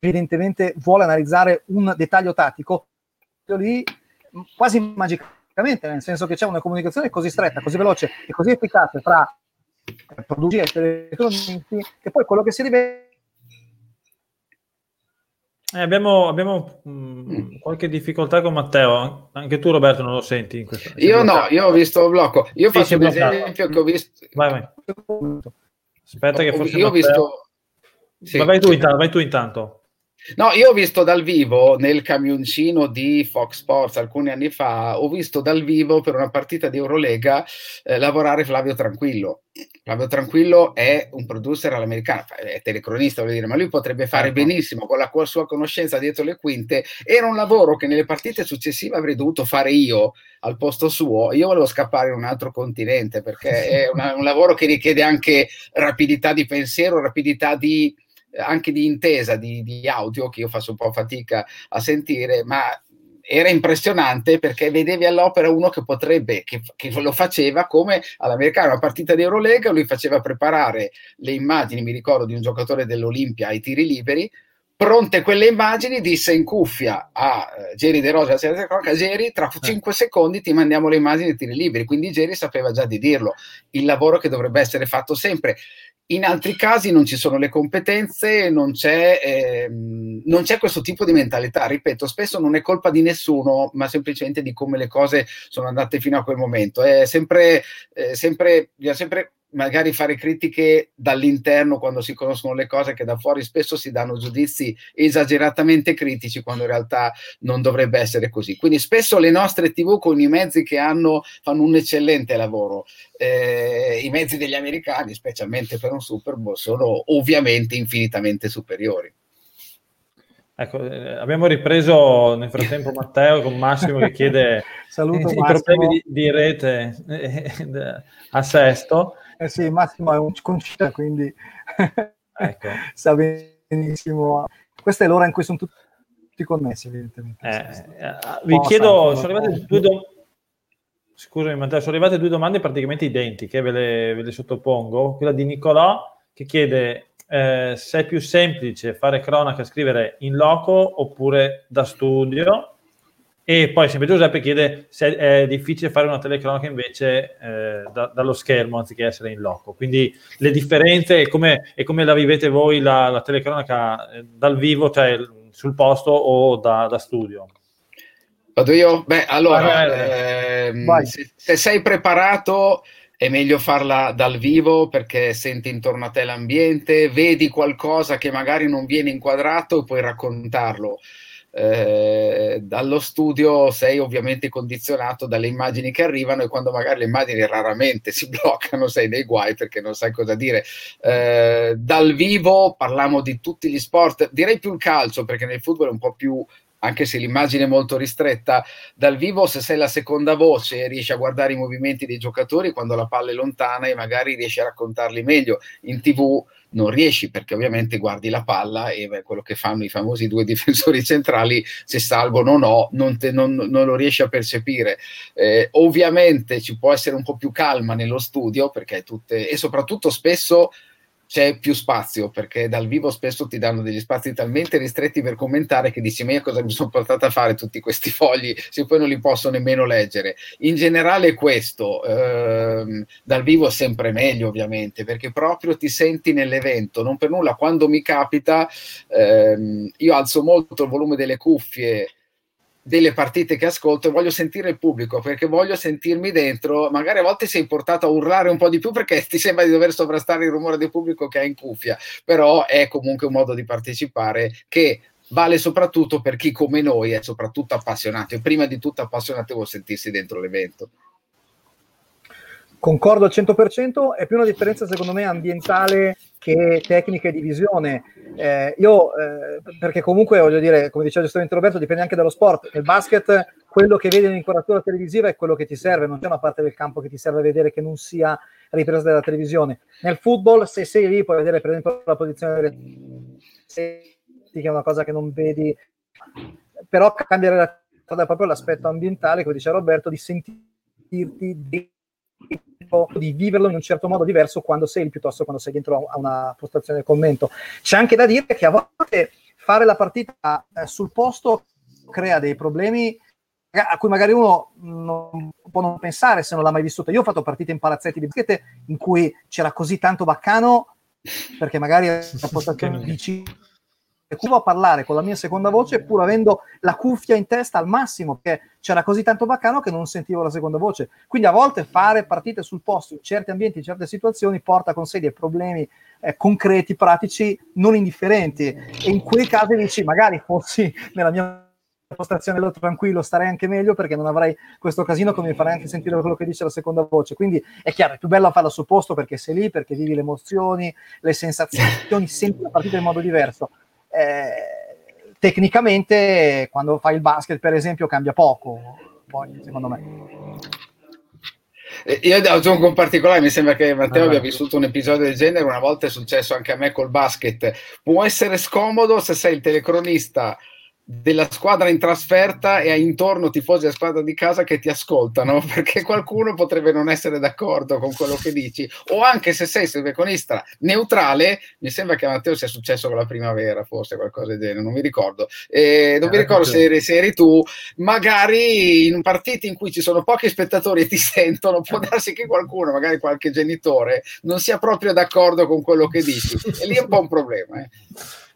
evidentemente vuole analizzare un dettaglio tattico, lì quasi magicamente, nel senso che c'è una comunicazione così stretta, così veloce e così efficace tra produttori e telecronisti, che poi quello che si rivela eh, abbiamo, abbiamo mh, mm, qualche difficoltà con Matteo, anche tu Roberto non lo senti in questo Io no, io ho visto il blocco. Io sì, faccio un esempio che ho visto... Vai, vai. Aspetta che forse... Io ho visto... Sì. Vai, tu intanto, vai tu intanto. No, io ho visto dal vivo nel camioncino di Fox Sports alcuni anni fa, ho visto dal vivo per una partita di Eurolega eh, lavorare Flavio Tranquillo. Flavio Tranquillo è un producer all'americana, è telecronista, vuol dire, ma lui potrebbe fare certo. benissimo con la sua conoscenza dietro le quinte. Era un lavoro che nelle partite successive avrei dovuto fare io al posto suo. Io volevo scappare in un altro continente perché è una, un lavoro che richiede anche rapidità di pensiero, rapidità di anche di intesa di, di audio che io faccio un po' fatica a sentire, ma era impressionante perché vedevi all'opera uno che potrebbe, che, che, lo faceva come all'americano, una partita di Eurolega, lui faceva preparare le immagini, mi ricordo, di un giocatore dell'Olimpia ai tiri liberi, pronte quelle immagini, disse in cuffia a uh, Geri De Rosa, Geri, tra 5 eh. secondi ti mandiamo le immagini dei tiri liberi, quindi Geri sapeva già di dirlo, il lavoro che dovrebbe essere fatto sempre. In altri casi non ci sono le competenze, non c'è, ehm, non c'è, questo tipo di mentalità. Ripeto, spesso non è colpa di nessuno, ma semplicemente di come le cose sono andate fino a quel momento. È sempre, eh, sempre, sempre magari fare critiche dall'interno quando si conoscono le cose che da fuori spesso si danno giudizi esageratamente critici quando in realtà non dovrebbe essere così. Quindi spesso le nostre TV con i mezzi che hanno fanno un eccellente lavoro. Eh, I mezzi degli americani, specialmente per un Super Bowl, sono ovviamente infinitamente superiori. Ecco, eh, abbiamo ripreso nel frattempo Matteo con Massimo che chiede Saluto, i problemi di, di rete eh, a Sesto. Eh sì, Massimo è un concita, quindi ecco. sa benissimo. Questa è l'ora in cui sono tutti connessi, evidentemente. Eh, eh, vi chiedo, sono arrivate due domande. Scusami, Matteo, sono arrivate due domande praticamente identiche, ve le, ve le sottopongo. Quella di Nicolò che chiede eh, se è più semplice fare cronaca scrivere in loco oppure da studio e poi sempre Giuseppe chiede se è difficile fare una telecronaca invece eh, da, dallo schermo anziché essere in loco. Quindi le differenze e come, e come la vivete voi la, la telecronaca eh, dal vivo, cioè sul posto o da, da studio? Vado io? Beh, allora, ehm, se, se, sei preparato è meglio farla dal vivo perché senti intorno a te l'ambiente, vedi qualcosa che magari non viene inquadrato e puoi raccontarlo eh, dallo studio sei ovviamente condizionato dalle immagini che arrivano e quando magari le immagini raramente si bloccano sei nei guai perché non sai cosa dire. Eh, dal vivo parliamo di tutti gli sport, direi più il calcio perché nel football è un po' più anche se l'immagine è molto ristretta, dal vivo se sei la seconda voce riesci a guardare i movimenti dei giocatori quando la palla è lontana e magari riesci a raccontarli meglio. In tv non riesci perché ovviamente guardi la palla e beh, quello che fanno i famosi due difensori centrali, se salgono o no, non, te, non, non, lo riesci a percepire. Eh, ovviamente ci può essere un po' più calma nello studio perché tutte, e soprattutto spesso c'è più spazio perché dal vivo spesso ti danno degli spazi talmente ristretti per commentare che dici ma io cosa mi sono portato a fare tutti questi fogli se poi non li posso nemmeno leggere? In generale questo ehm, dal vivo è sempre meglio ovviamente perché proprio ti senti nell'evento non per nulla quando mi capita ehm, io alzo molto il volume delle cuffie delle partite che ascolto e voglio sentire il pubblico perché voglio sentirmi dentro. Magari a volte sei portato a urlare un po' di più perché ti sembra di dover sovrastare il rumore del pubblico che hai in cuffia, però è comunque un modo di partecipare che vale soprattutto per chi come noi è soprattutto appassionato e prima di tutto appassionato vuol sentirsi dentro l'evento. Concordo al 100%, è più una differenza secondo me ambientale che tecnica di visione. Eh, io, eh, perché comunque voglio dire, come diceva giustamente Roberto, dipende anche dallo sport. Nel basket, quello che vedi nell'inquadratura televisiva è quello che ti serve, non c'è una parte del campo che ti serve a vedere che non sia ripresa dalla televisione. Nel football, se sei lì, puoi vedere per esempio la posizione che è una cosa che non vedi, però cambia proprio l'aspetto ambientale, come diceva Roberto, di sentirti di viverlo in un certo modo diverso quando sei piuttosto quando sei dentro a una postazione del commento. C'è anche da dire che a volte fare la partita eh, sul posto crea dei problemi a cui magari uno non può non pensare se non l'ha mai vissuta. Io ho fatto partite in palazzetti di basket in cui c'era così tanto baccano perché magari la postazione vicino e a parlare con la mia seconda voce pur avendo la cuffia in testa al massimo perché c'era così tanto baccano che non sentivo la seconda voce. Quindi a volte fare partite sul posto in certi ambienti, in certe situazioni porta con sé dei problemi eh, concreti, pratici non indifferenti. E in quei casi dici magari fossi nella mia postazione lo tranquillo starei anche meglio perché non avrei questo casino che mi farei anche sentire quello che dice la seconda voce. Quindi è chiaro è più bello farla sul posto perché sei lì perché vivi le emozioni le sensazioni senti la partita in modo diverso eh, tecnicamente quando fai il basket per esempio cambia poco poi secondo me eh, io aggiungo un particolare, mi sembra che Matteo ah, abbia vissuto un episodio del genere, una volta è successo anche a me col basket. Può essere scomodo se sei il telecronista della squadra in trasferta e hai intorno tifosi della squadra di casa che ti ascoltano perché qualcuno potrebbe non essere d'accordo con quello che dici. O anche se sei selveconista neutrale mi sembra che a Matteo sia successo con la primavera forse qualcosa del genere non mi ricordo. Eh, non mi ricordo se eri, se eri, tu magari in partiti in cui ci sono pochi spettatori e ti sentono può darsi che qualcuno magari qualche genitore non sia proprio d'accordo con quello che dici. E lì è un po' un problema eh.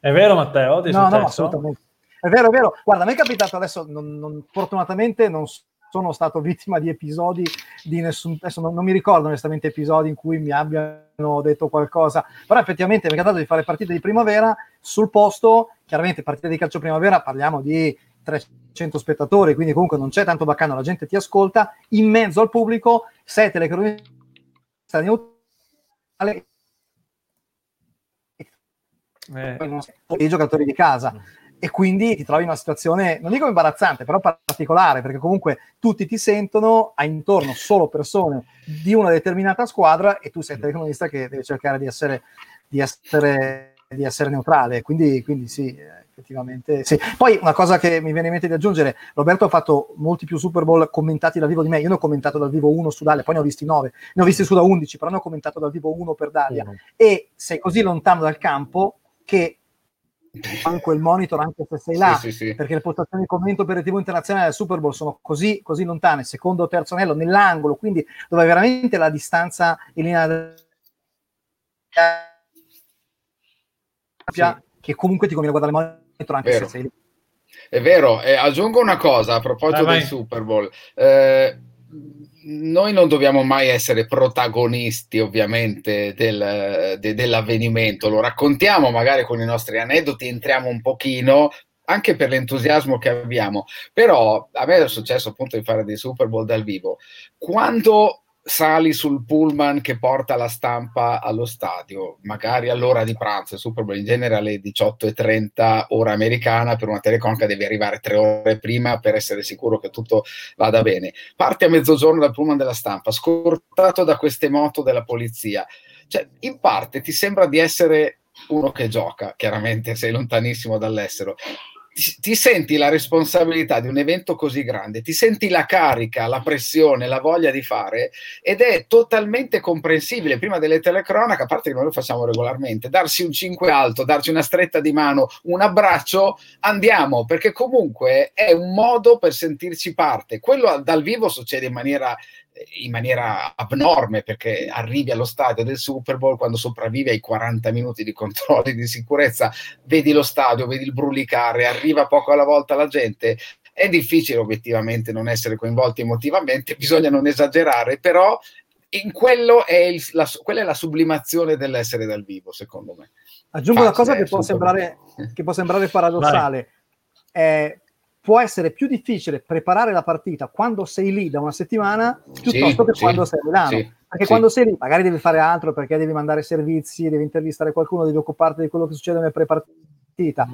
è vero Matteo? Ti no, no, assolutamente è vero, è vero. Guarda, a me è capitato adesso, non, non, fortunatamente non sono stato vittima di episodi di nessun... Adesso non, non, mi ricordo onestamente episodi in cui mi abbiano detto qualcosa, però effettivamente mi è capitato di fare partite di primavera sul posto, chiaramente partite di calcio primavera parliamo di 300 spettatori, quindi comunque non c'è tanto baccano, la gente ti ascolta, in mezzo al pubblico sei telecronista neutrale eh. i giocatori di casa e quindi ti trovi in una situazione, non dico imbarazzante, però particolare, perché comunque tutti ti sentono, hai intorno solo persone di una determinata squadra e tu sei il telecronista che deve cercare di essere, di essere, di essere neutrale, quindi, quindi sì, effettivamente sì. Poi una cosa che mi viene in mente di aggiungere, Roberto ha fatto molti più Super Bowl commentati dal vivo di me, io ne ho commentato dal vivo uno su Dalia, poi ne ho visti nove, ne ho visti su da 11, però ne ho commentato dal vivo uno per Dalia, mm. e sei così lontano dal campo che manco il monitor anche se sei là sì, sì, sì. perché le postazioni di commento per il TV internazionale del Super Bowl sono così, così lontane secondo o terzo anello nell'angolo quindi dove veramente la distanza in linea che comunque ti conviene guardare il monitor anche vero. se sei lì è vero, e aggiungo una cosa a proposito vai, del vai. Super Bowl. Eh, noi non dobbiamo mai essere protagonisti, ovviamente, del, de, dell'avvenimento. Lo raccontiamo magari con i nostri aneddoti, entriamo un pochino, anche per l'entusiasmo che abbiamo. Però a me è successo appunto di fare dei Super Bowl dal vivo. Quando sali sul pullman che porta la stampa allo stadio, magari all'ora di pranzo, il Super Bowl in genere alle 18.30 ora americana, per una teleconica devi arrivare tre ore prima per essere sicuro che tutto vada bene. Parti a mezzogiorno dal pullman della stampa, scortato da queste moto della polizia. Cioè, in parte ti sembra di essere uno che gioca, chiaramente sei lontanissimo dall'estero, ti, senti la responsabilità di un evento così grande, ti senti la carica, la pressione, la voglia di fare ed è totalmente comprensibile. Prima delle telecronache, a parte che noi lo facciamo regolarmente, darsi un 5 alto, darci una stretta di mano, un abbraccio, andiamo, perché comunque è un modo per sentirci parte. Quello dal vivo succede in maniera in maniera abnorme perché arrivi allo stadio del Super Bowl quando sopravvivi ai 40 minuti di controlli di sicurezza, vedi lo stadio, vedi il brulicare, arriva poco alla volta la gente. È difficile obiettivamente non essere coinvolti emotivamente, bisogna non esagerare, però in quello è il, la, quella è la sublimazione dell'essere dal vivo, secondo me. Aggiungo Facile, una cosa che può, sembrare, che può sembrare paradossale. Eh, può essere più difficile preparare la partita quando sei lì da una settimana piuttosto sì, che sì, quando sei a Milano. Sì, perché quando sei lì magari devi fare altro perché devi mandare servizi, devi intervistare qualcuno, devi occuparti di quello che succede nel pre-partita.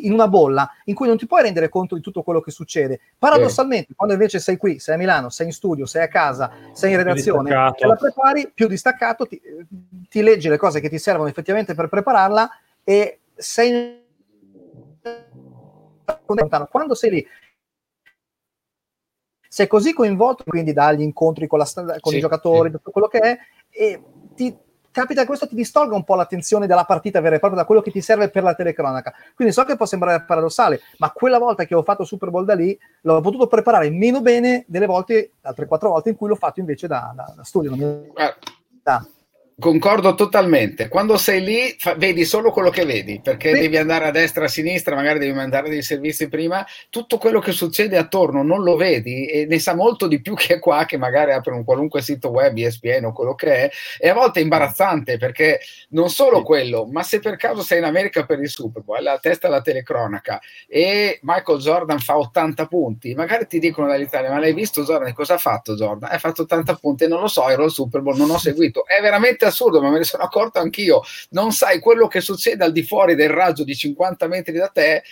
In una bolla in cui non ti puoi rendere conto di tutto quello che succede. Paradossalmente, quando invece sei qui, sei a Milano, sei in studio, sei a casa, sei in redazione, te la prepari più distaccato, ti, ti leggi le cose che ti servono effettivamente per prepararla e sei quando sei lì, sei così coinvolto quindi dagli incontri con, la, con sì, i giocatori, sì. tutto quello che è, e ti capita che questo ti distolga un po' l'attenzione dalla partita vera e propria, da quello che ti serve per la telecronaca. Quindi so che può sembrare paradossale, ma quella volta che ho fatto Super Bowl da lì, l'ho potuto preparare meno bene delle volte, altre quattro volte in cui l'ho fatto invece da, da, da studio. Non mi... da. Concordo totalmente. Quando sei lì fa, vedi solo quello che vedi, perché sì. devi andare a destra, a sinistra, magari devi mandare dei servizi prima, tutto quello che succede attorno non lo vedi e ne sa molto di più che qua che magari apre un qualunque sito web, ESPN o quello che è, e a volte è imbarazzante perché non solo sì. quello, ma se per caso sei in America per il Super Bowl, la testa alla telecronaca e Michael Jordan fa 80 punti, magari ti dicono dall'Italia, ma l'hai visto Jordan? Cosa ha fatto Jordan? Ha fatto 80 punti, non lo so, ero al Super Bowl, non ho seguito. È veramente veramente assurdo, ma me ne sono accorto anch'io. Non sai quello che succede al di fuori del raggio di 50 metri da te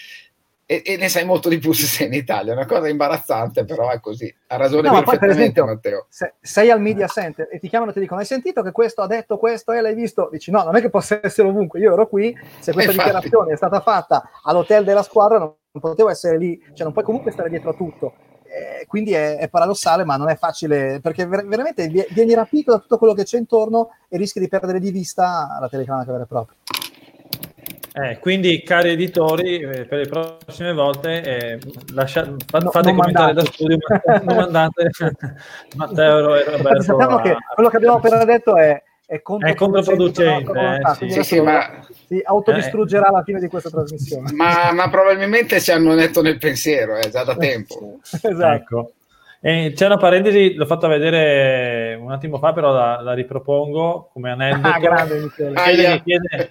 e, e ne sai molto di più se sei in Italia. È una cosa imbarazzante, però è così. Ha ragione no, perfettamente poi, esempio, Matteo. Se, sei al media center e ti chiamano e ti dicono hai sentito che questo ha detto questo e l'hai visto? Dici no, non è che possa essere ovunque. Io ero qui, se questa Infatti. dichiarazione è stata fatta all'hotel della squadra non potevo essere lì, cioè non puoi comunque stare dietro a tutto eh, quindi è, è, paradossale, ma non è facile perché ver- veramente vieni rapito da tutto quello che c'è intorno e rischi di perdere di vista la telecronaca vera e propria. Eh, quindi, cari editori, eh, per le prossime volte eh, lascia, fa, no, fate commentare da studio, non mandate Matteo e Roberto. Sappiamo che quello che abbiamo appena detto è è controproducente. È sì, sì, sì, ma... si autodistruggerà alla fine di questa trasmissione. Ma, ma, probabilmente ci hanno detto nel pensiero, è eh, già da tempo. esatto. Ecco. E c'è una parentesi, l'ho fatta vedere un attimo fa, però la, la ripropongo come aneddoto. Ah, grande, Michele. Ah, yeah. chiede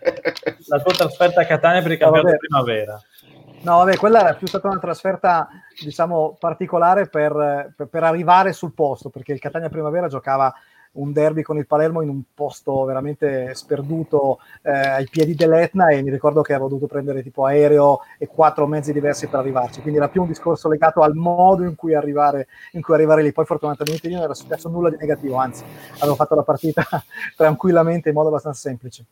la tua trasferta a Catania per il campionato primavera. No, vabbè, quella era più stata una trasferta, diciamo, particolare per, per, per, arrivare sul posto, perché il Catania Primavera giocava un derby con il Palermo in un posto veramente sperduto eh, ai piedi dell'Etna e mi ricordo che avevo dovuto prendere tipo aereo e quattro mezzi diversi per arrivarci, quindi era più un discorso legato al modo in cui arrivare, in cui arrivare lì. Poi fortunatamente io non era successo nulla di negativo, anzi avevo fatto la partita tranquillamente in modo abbastanza semplice.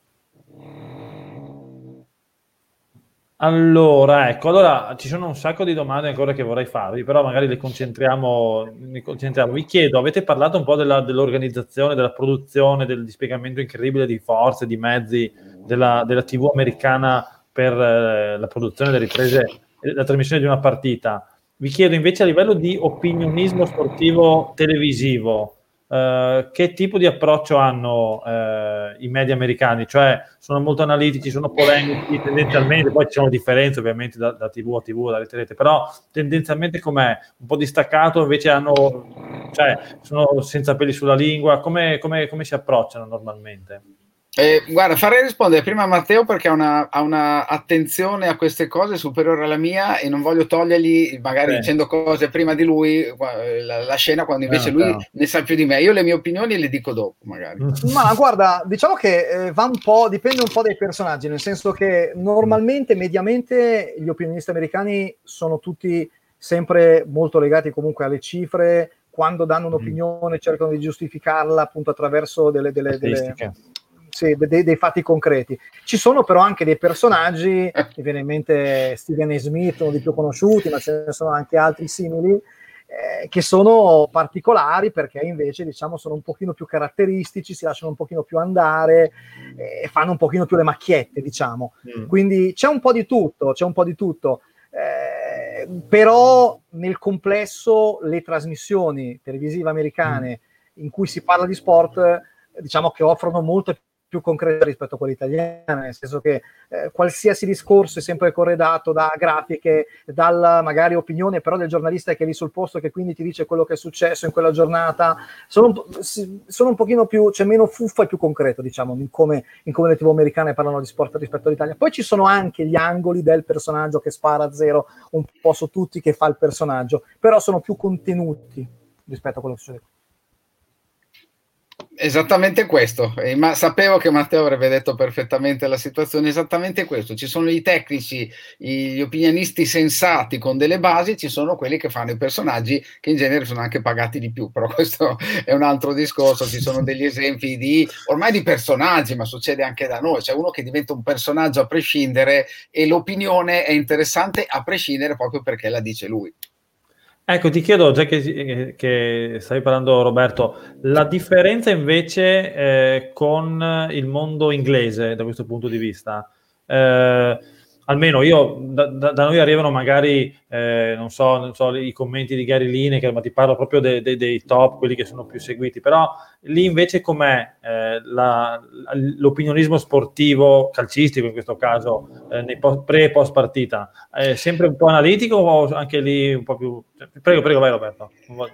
Allora, ecco, allora ci sono un sacco di domande ancora che vorrei farvi, però magari le concentriamo. Concentriamo. Vi chiedo, avete parlato un po' della, dell'organizzazione, della produzione, del dispiegamento incredibile di forze, di mezzi della, della TV americana per eh, la produzione, le riprese e la trasmissione di una partita. Vi chiedo invece a livello di opinionismo sportivo televisivo, Uh, che tipo di approccio hanno uh, i media americani? Cioè sono molto analitici, sono polemici tendenzialmente, poi ci sono differenze ovviamente da, da TV a TV, da rete a rete, però tendenzialmente com'è? Un po' distaccato, invece hanno, cioè sono senza peli sulla lingua, come, come, come si approcciano normalmente? Eh, guarda, farei rispondere prima a Matteo perché ha una, ha una, attenzione a queste cose superiore alla mia e non voglio togliergli, magari eh. dicendo cose prima di lui, la, la scena, quando invece no, lui no. ne sa più di me. Io le mie opinioni le dico dopo, magari. Ma guarda, diciamo che eh, va un po', dipende un po' dai personaggi, nel senso che normalmente, mediamente, gli opinionisti americani sono tutti sempre molto legati comunque alle cifre, quando danno un'opinione cercano di giustificarla appunto attraverso delle, delle, delle, sì, dei, dei, fatti concreti. Ci sono però anche dei personaggi, mi viene in mente Steven Smith, uno dei più conosciuti, ma ce ne sono anche altri simili, eh, che sono particolari perché invece diciamo sono un pochino più caratteristici, si lasciano un pochino più andare e eh, fanno un pochino più le macchiette, diciamo. Mm. Quindi c'è un po' di tutto, c'è un po' di tutto. Eh, però nel complesso le trasmissioni televisive americane mm. in cui si parla di sport diciamo che offrono molto più concreta rispetto a quella italiana, nel senso che eh, qualsiasi discorso è sempre corredato da grafiche, dalla magari opinione però del giornalista che è lì sul posto che quindi ti dice quello che è successo in quella giornata, sono, sono un pochino più, c'è meno fuffa e più concreto diciamo in come, in come le tv americane parlano di sport rispetto all'Italia. Poi ci sono anche gli angoli del personaggio che spara a zero un po' su tutti, che fa il personaggio, però sono più contenuti rispetto a quello che succede Esattamente questo, eh, ma sapevo che Matteo avrebbe detto perfettamente la situazione, esattamente questo, ci sono i tecnici, gli opinionisti sensati con delle basi, ci sono quelli che fanno i personaggi che in genere sono anche pagati di più, però questo è un altro discorso, ci sono degli esempi di ormai di personaggi, ma succede anche da noi, c'è uno che diventa un personaggio a prescindere e l'opinione è interessante a prescindere proprio perché la dice lui. Ecco, ti chiedo, già che, che stavi parlando Roberto, la differenza invece eh, con il mondo inglese da questo punto di vista. Eh, almeno io, da, da, noi arrivano magari, eh, non, so, non, so, i commenti di Gary Lineker, ma ti parlo proprio de, de, dei top, quelli che sono più seguiti, però lì invece com'è eh, la, l'opinionismo sportivo, calcistico in questo caso, eh, nei post, pre e post partita? È sempre un po' analitico o anche lì un po' più... Prego, prego, vai Roberto.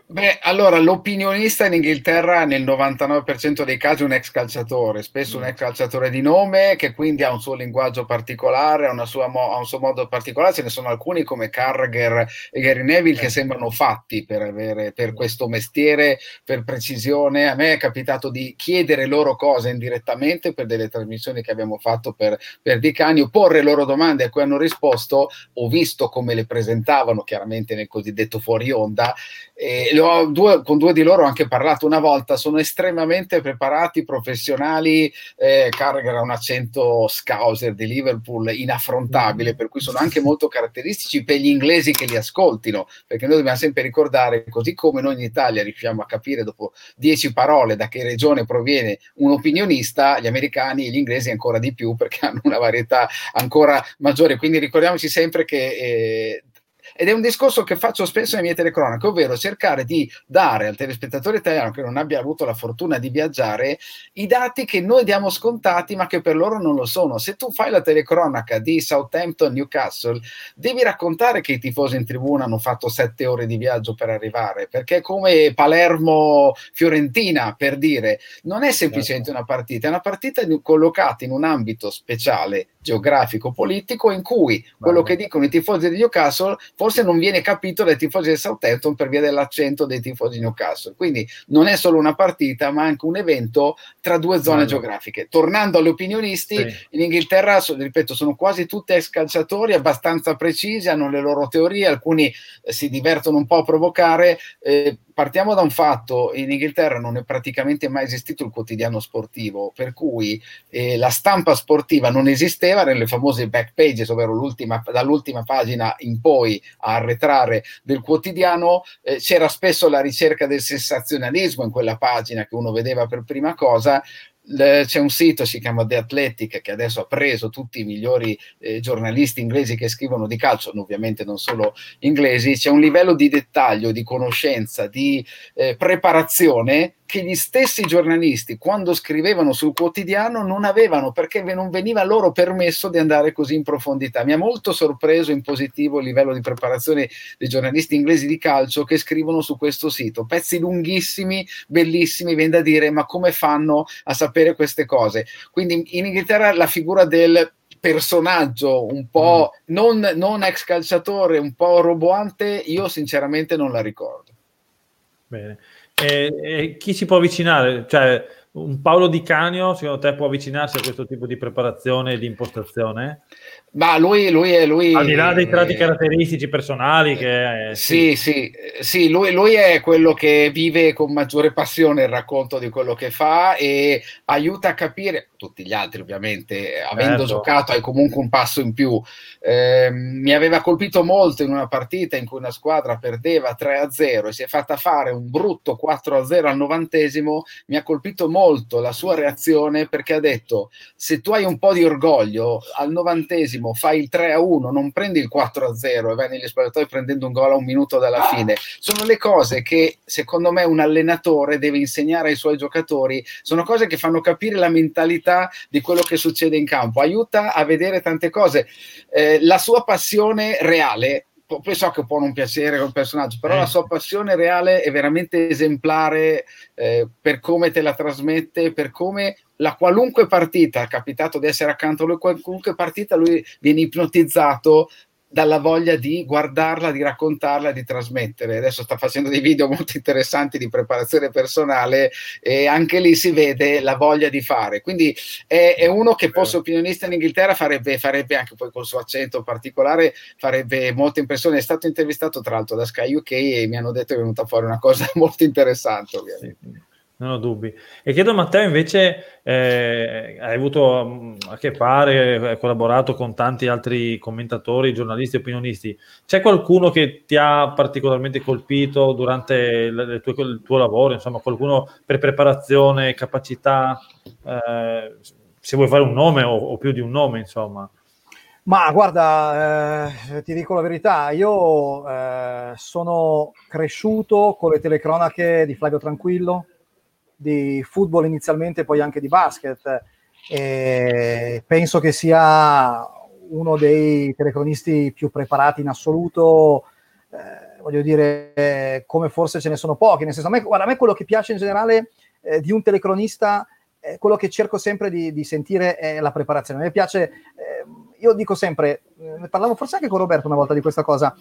Beh, allora, l'opinionista in Inghilterra nel 99% dei casi è un ex calciatore, spesso un mm. ex calciatore di nome che quindi ha un suo linguaggio particolare, ha, una sua ha un suo modo particolare, ce ne sono alcuni come Carragher e Gary Neville che sembrano fatti per, avere, per questo mestiere, per precisione. A me è capitato di chiedere loro cose indirettamente per delle trasmissioni che abbiamo fatto per, per Dicani, porre loro domande a cui hanno risposto, ho visto come le presentavano chiaramente nel cosiddetto fuori onda e due, con due di loro ho anche parlato una volta, sono estremamente preparati, professionali, eh, Carragher ha un accento scouser di Liverpool inaffrontabile, per cui sono anche molto caratteristici per gli inglesi che li ascoltino, perché noi dobbiamo sempre ricordare, così come noi in Italia riusciamo a capire dopo dieci parole da che regione proviene un opinionista, gli americani e gli inglesi ancora di più perché hanno una varietà ancora maggiore, quindi ricordiamoci sempre che... Eh, ed è un discorso che faccio spesso nelle mie telecronache, ovvero cercare di dare al telespettatore italiano che non abbia avuto la fortuna di viaggiare i dati che noi diamo scontati ma che per loro non lo sono. Se tu fai la telecronaca di Southampton Newcastle, devi raccontare che i tifosi in tribuna hanno fatto sette ore di viaggio per arrivare, perché è come Palermo Fiorentina per dire, non è semplicemente certo. una partita, è una partita collocata in un ambito speciale geografico politico in cui quello che dicono i tifosi di Newcastle forse non viene capito dai tifosi del Southampton per via dell'accento dei tifosi di Newcastle. Quindi non è solo una partita, ma anche un evento tra due zone Bello. geografiche. Tornando agli opinionisti, sì. in Inghilterra, ripeto, sono quasi tutti ex calciatori abbastanza precisi, hanno le loro teorie, alcuni eh, si divertono un po' a provocare. Eh, partiamo da un fatto, in Inghilterra non è praticamente mai esistito il quotidiano sportivo, per cui eh, la stampa sportiva non esisteva nelle famose back pages, ovvero dall'ultima pagina in poi a arretrare del quotidiano, eh, c'era spesso la ricerca del sensazionalismo in quella pagina che uno vedeva per prima cosa, c'è un sito, si chiama The Athletic, che adesso ha preso tutti i migliori eh, giornalisti inglesi che scrivono di calcio, ovviamente non solo inglesi, c'è un livello di dettaglio, di conoscenza, di eh, preparazione che gli stessi giornalisti, quando scrivevano sul quotidiano, non avevano perché non veniva loro permesso di andare così in profondità. Mi ha molto sorpreso in positivo il livello di preparazione dei giornalisti inglesi di calcio che scrivono su questo sito. Pezzi lunghissimi, bellissimi, viene da dire, ma come fanno a sapere queste cose? Quindi in Inghilterra la figura del personaggio un po' mm. non, non ex calciatore, un po' roboante, io sinceramente non la ricordo. Bene. E, e chi si può avvicinare? Cioè, un Paolo Di Canio, secondo te, può avvicinarsi a questo tipo di preparazione e di impostazione? Ma lui, lui è. Lui, Al di là dei tratti eh, caratteristici personali, che è, sì, sì, sì, lui, lui, è quello che vive con maggiore passione il racconto di quello che fa e aiuta a capire, tutti gli altri ovviamente, avendo certo. giocato, hai comunque un passo in più. Eh, mi aveva colpito molto in una partita in cui una squadra perdeva 3-0 e si è fatta fare un brutto 4-0 al novantesimo. Mi ha colpito molto la sua reazione perché ha detto: se tu hai un po' di orgoglio al novantesimo massimo fai il 3 a 1, non prendi il 4 a 0 e vai negli spogliatoi prendendo un gol a un minuto dalla fine. Sono le cose che secondo me un allenatore deve insegnare ai suoi giocatori, sono cose che fanno capire la mentalità di quello che succede in campo, aiuta a vedere tante cose. Eh, la sua passione reale poi so che può non piacere col personaggio, però eh. la sua passione reale è veramente esemplare eh, per come te la trasmette, per come la qualunque partita, è capitato di essere accanto a lui, qualunque partita lui viene ipnotizzato dalla voglia di guardarla, di raccontarla, di trasmettere. Adesso sta facendo dei video molto interessanti di preparazione personale e anche lì si vede la voglia di fare. Quindi è, è uno che fosse opinionista in Inghilterra farebbe, farebbe, anche poi col suo accento particolare, farebbe molta impressione. È stato intervistato tra l'altro da Sky UK e mi hanno detto che è venuta fuori una cosa molto interessante ovviamente. Sì. Non ho dubbi. E chiedo a Matteo invece, eh, hai avuto mm, a che fare, hai collaborato con tanti altri commentatori, giornalisti, opinionisti. C'è qualcuno che ti ha particolarmente colpito durante il, tuo, il tuo lavoro? Insomma, qualcuno per preparazione, capacità? Eh, se vuoi fare un nome o, o più di un nome, insomma. Ma guarda, eh, ti dico la verità, io eh, sono cresciuto con le telecronache di Flavio Tranquillo, di football inizialmente, poi anche di basket. E penso che sia uno dei telecronisti più preparati in assoluto. Eh, voglio dire, come forse ce ne sono pochi. Nel senso, a me, guarda, a me quello che piace in generale eh, di un telecronista, eh, quello che cerco sempre di, di, sentire è la preparazione. A me piace, eh, io dico sempre, eh, ne parlavo forse anche con Roberto una volta di questa cosa,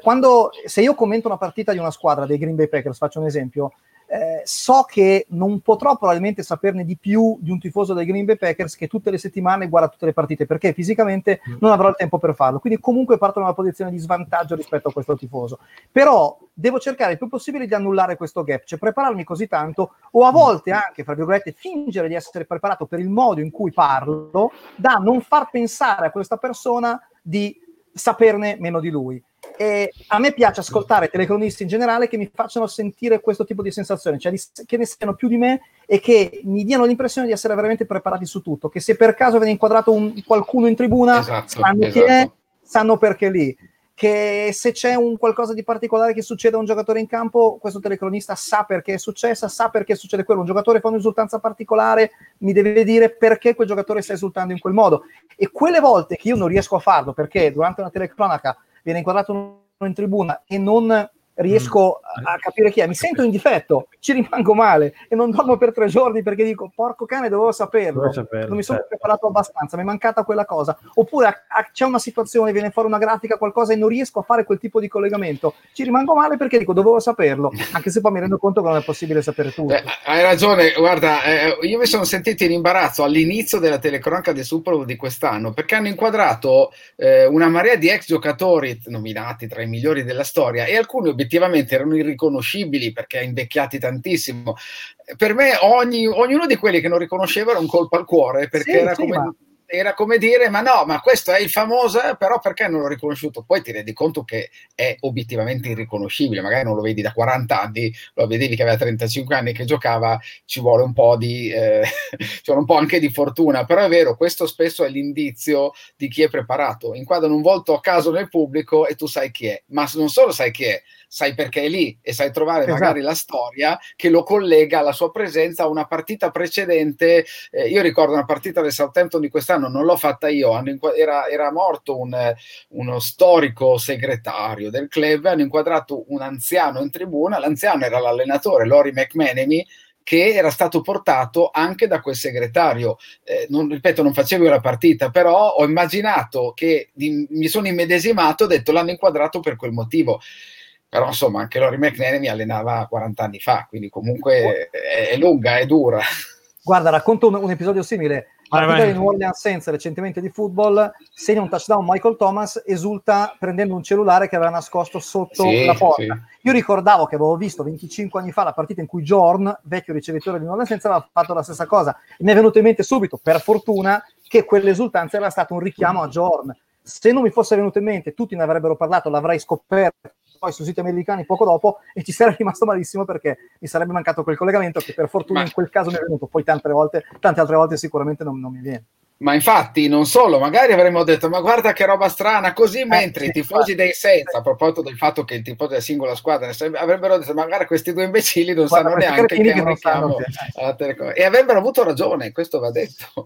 quando se io commento una partita di una squadra dei Green Bay Packers, faccio un esempio, eh, so che non potrò probabilmente saperne di più di un tifoso dei Green Bay Packers che tutte le settimane guarda tutte le partite perché fisicamente mm. non avrò il tempo per farlo. Quindi comunque parto da una posizione di svantaggio rispetto a questo tifoso. Però devo cercare il più possibile di annullare questo gap, cioè prepararmi così tanto o a mm. volte anche, fra virgolette, fingere di essere preparato per il modo in cui parlo da non far pensare a questa persona di saperne meno di lui. E a me piace ascoltare telecronisti in generale che mi facciano sentire questo tipo di sensazione, cioè che ne siano più di me e che mi diano l'impressione di essere veramente preparati su tutto. Che se per caso viene inquadrato un, qualcuno in tribuna, esatto, sanno esatto. chi è, esatto. sanno perché lì. Che se c'è un qualcosa di particolare che succede a un giocatore in campo, questo telecronista sa perché è successa, sa perché succede quello. Un giocatore fa un'esultanza particolare, mi deve dire perché quel giocatore sta esultando in quel modo. E quelle volte che io non riesco a farlo, perché durante una telecronaca viene inquadrato in tribuna e non riesco mm. a capire chi è, mi sento in difetto, ci rimango male e non dormo per tre giorni perché dico porco cane dovevo saperlo, dovevo saperlo non mi sono certo. preparato abbastanza, mi è mancata quella cosa oppure a, a, c'è una situazione, viene fuori una grafica, qualcosa e non riesco a fare quel tipo di collegamento, ci rimango male perché dico dovevo saperlo, anche se poi mi rendo conto che non è possibile sapere tutto. Eh, hai ragione, guarda, eh, io mi sono sentito in imbarazzo all'inizio della telecronaca del Super Bowl di quest'anno perché hanno inquadrato eh, una marea di ex giocatori nominati tra i migliori della storia e alcuni obiettivi obiettivamente erano irriconoscibili perché invecchiati tantissimo. Per me ogni, ognuno di quelli che non riconosceva era un colpo al cuore perché sì, era sì, come... Ma era come dire, ma no, ma questo è il famoso, eh, però perché non l'ho riconosciuto? Poi ti rendi conto che è obiettivamente irriconoscibile, magari non lo vedi da 40 anni, lo vedevi che aveva 35 anni che giocava, ci vuole un po' di, eh, ci vuole un po' anche di fortuna, però è vero, questo spesso è l'indizio di chi è preparato, inquadrano un volto a caso nel pubblico e tu sai chi è, ma non solo sai chi è, sai perché è lì e sai trovare esatto. magari la storia che lo collega alla sua presenza a una partita precedente. Eh, io ricordo una partita del Southampton di quest'anno, non l'ho fatta io, era, era, morto un, uno storico segretario del club, hanno inquadrato un anziano in tribuna, l'anziano era l'allenatore Lori McManamy, che era stato portato anche da quel segretario. Eh, non, ripeto, non facevo la partita, però ho immaginato che di, mi sono immedesimato, ho detto l'hanno inquadrato per quel motivo però insomma anche Lori McNary mi allenava 40 anni fa, quindi comunque è, è lunga, è dura. Guarda, racconto un, un episodio simile. Partita di New Orleans Saints recentemente di football, segna un touchdown Michael Thomas, esulta prendendo un cellulare che aveva nascosto sotto sì, la porta. Sì. Io ricordavo che avevo visto 25 anni fa la partita in cui Jorn, vecchio ricevitore di New Orleans Saints, aveva fatto la stessa cosa. E mi è venuto in mente subito, per fortuna, che quell'esultanza era stato un richiamo a Jorn. Se non mi fosse venuto in mente, tutti ne avrebbero parlato, l'avrei scoperto poi sui siti americani poco dopo e ci sarei rimasto malissimo perché mi sarebbe mancato quel collegamento che per fortuna Ma... in quel caso mi è venuto, poi tante volte, tante altre volte sicuramente non, non mi viene. Ma infatti, non solo, magari avremmo detto, ma guarda che roba strana, così eh, mentre sì, i tifosi dei Senza, a proposito del fatto che il tifoso della singola squadra avrebbero detto, magari questi due imbecilli non guarda, sanno neanche che è un richiamo E avrebbero avuto ragione, questo va detto.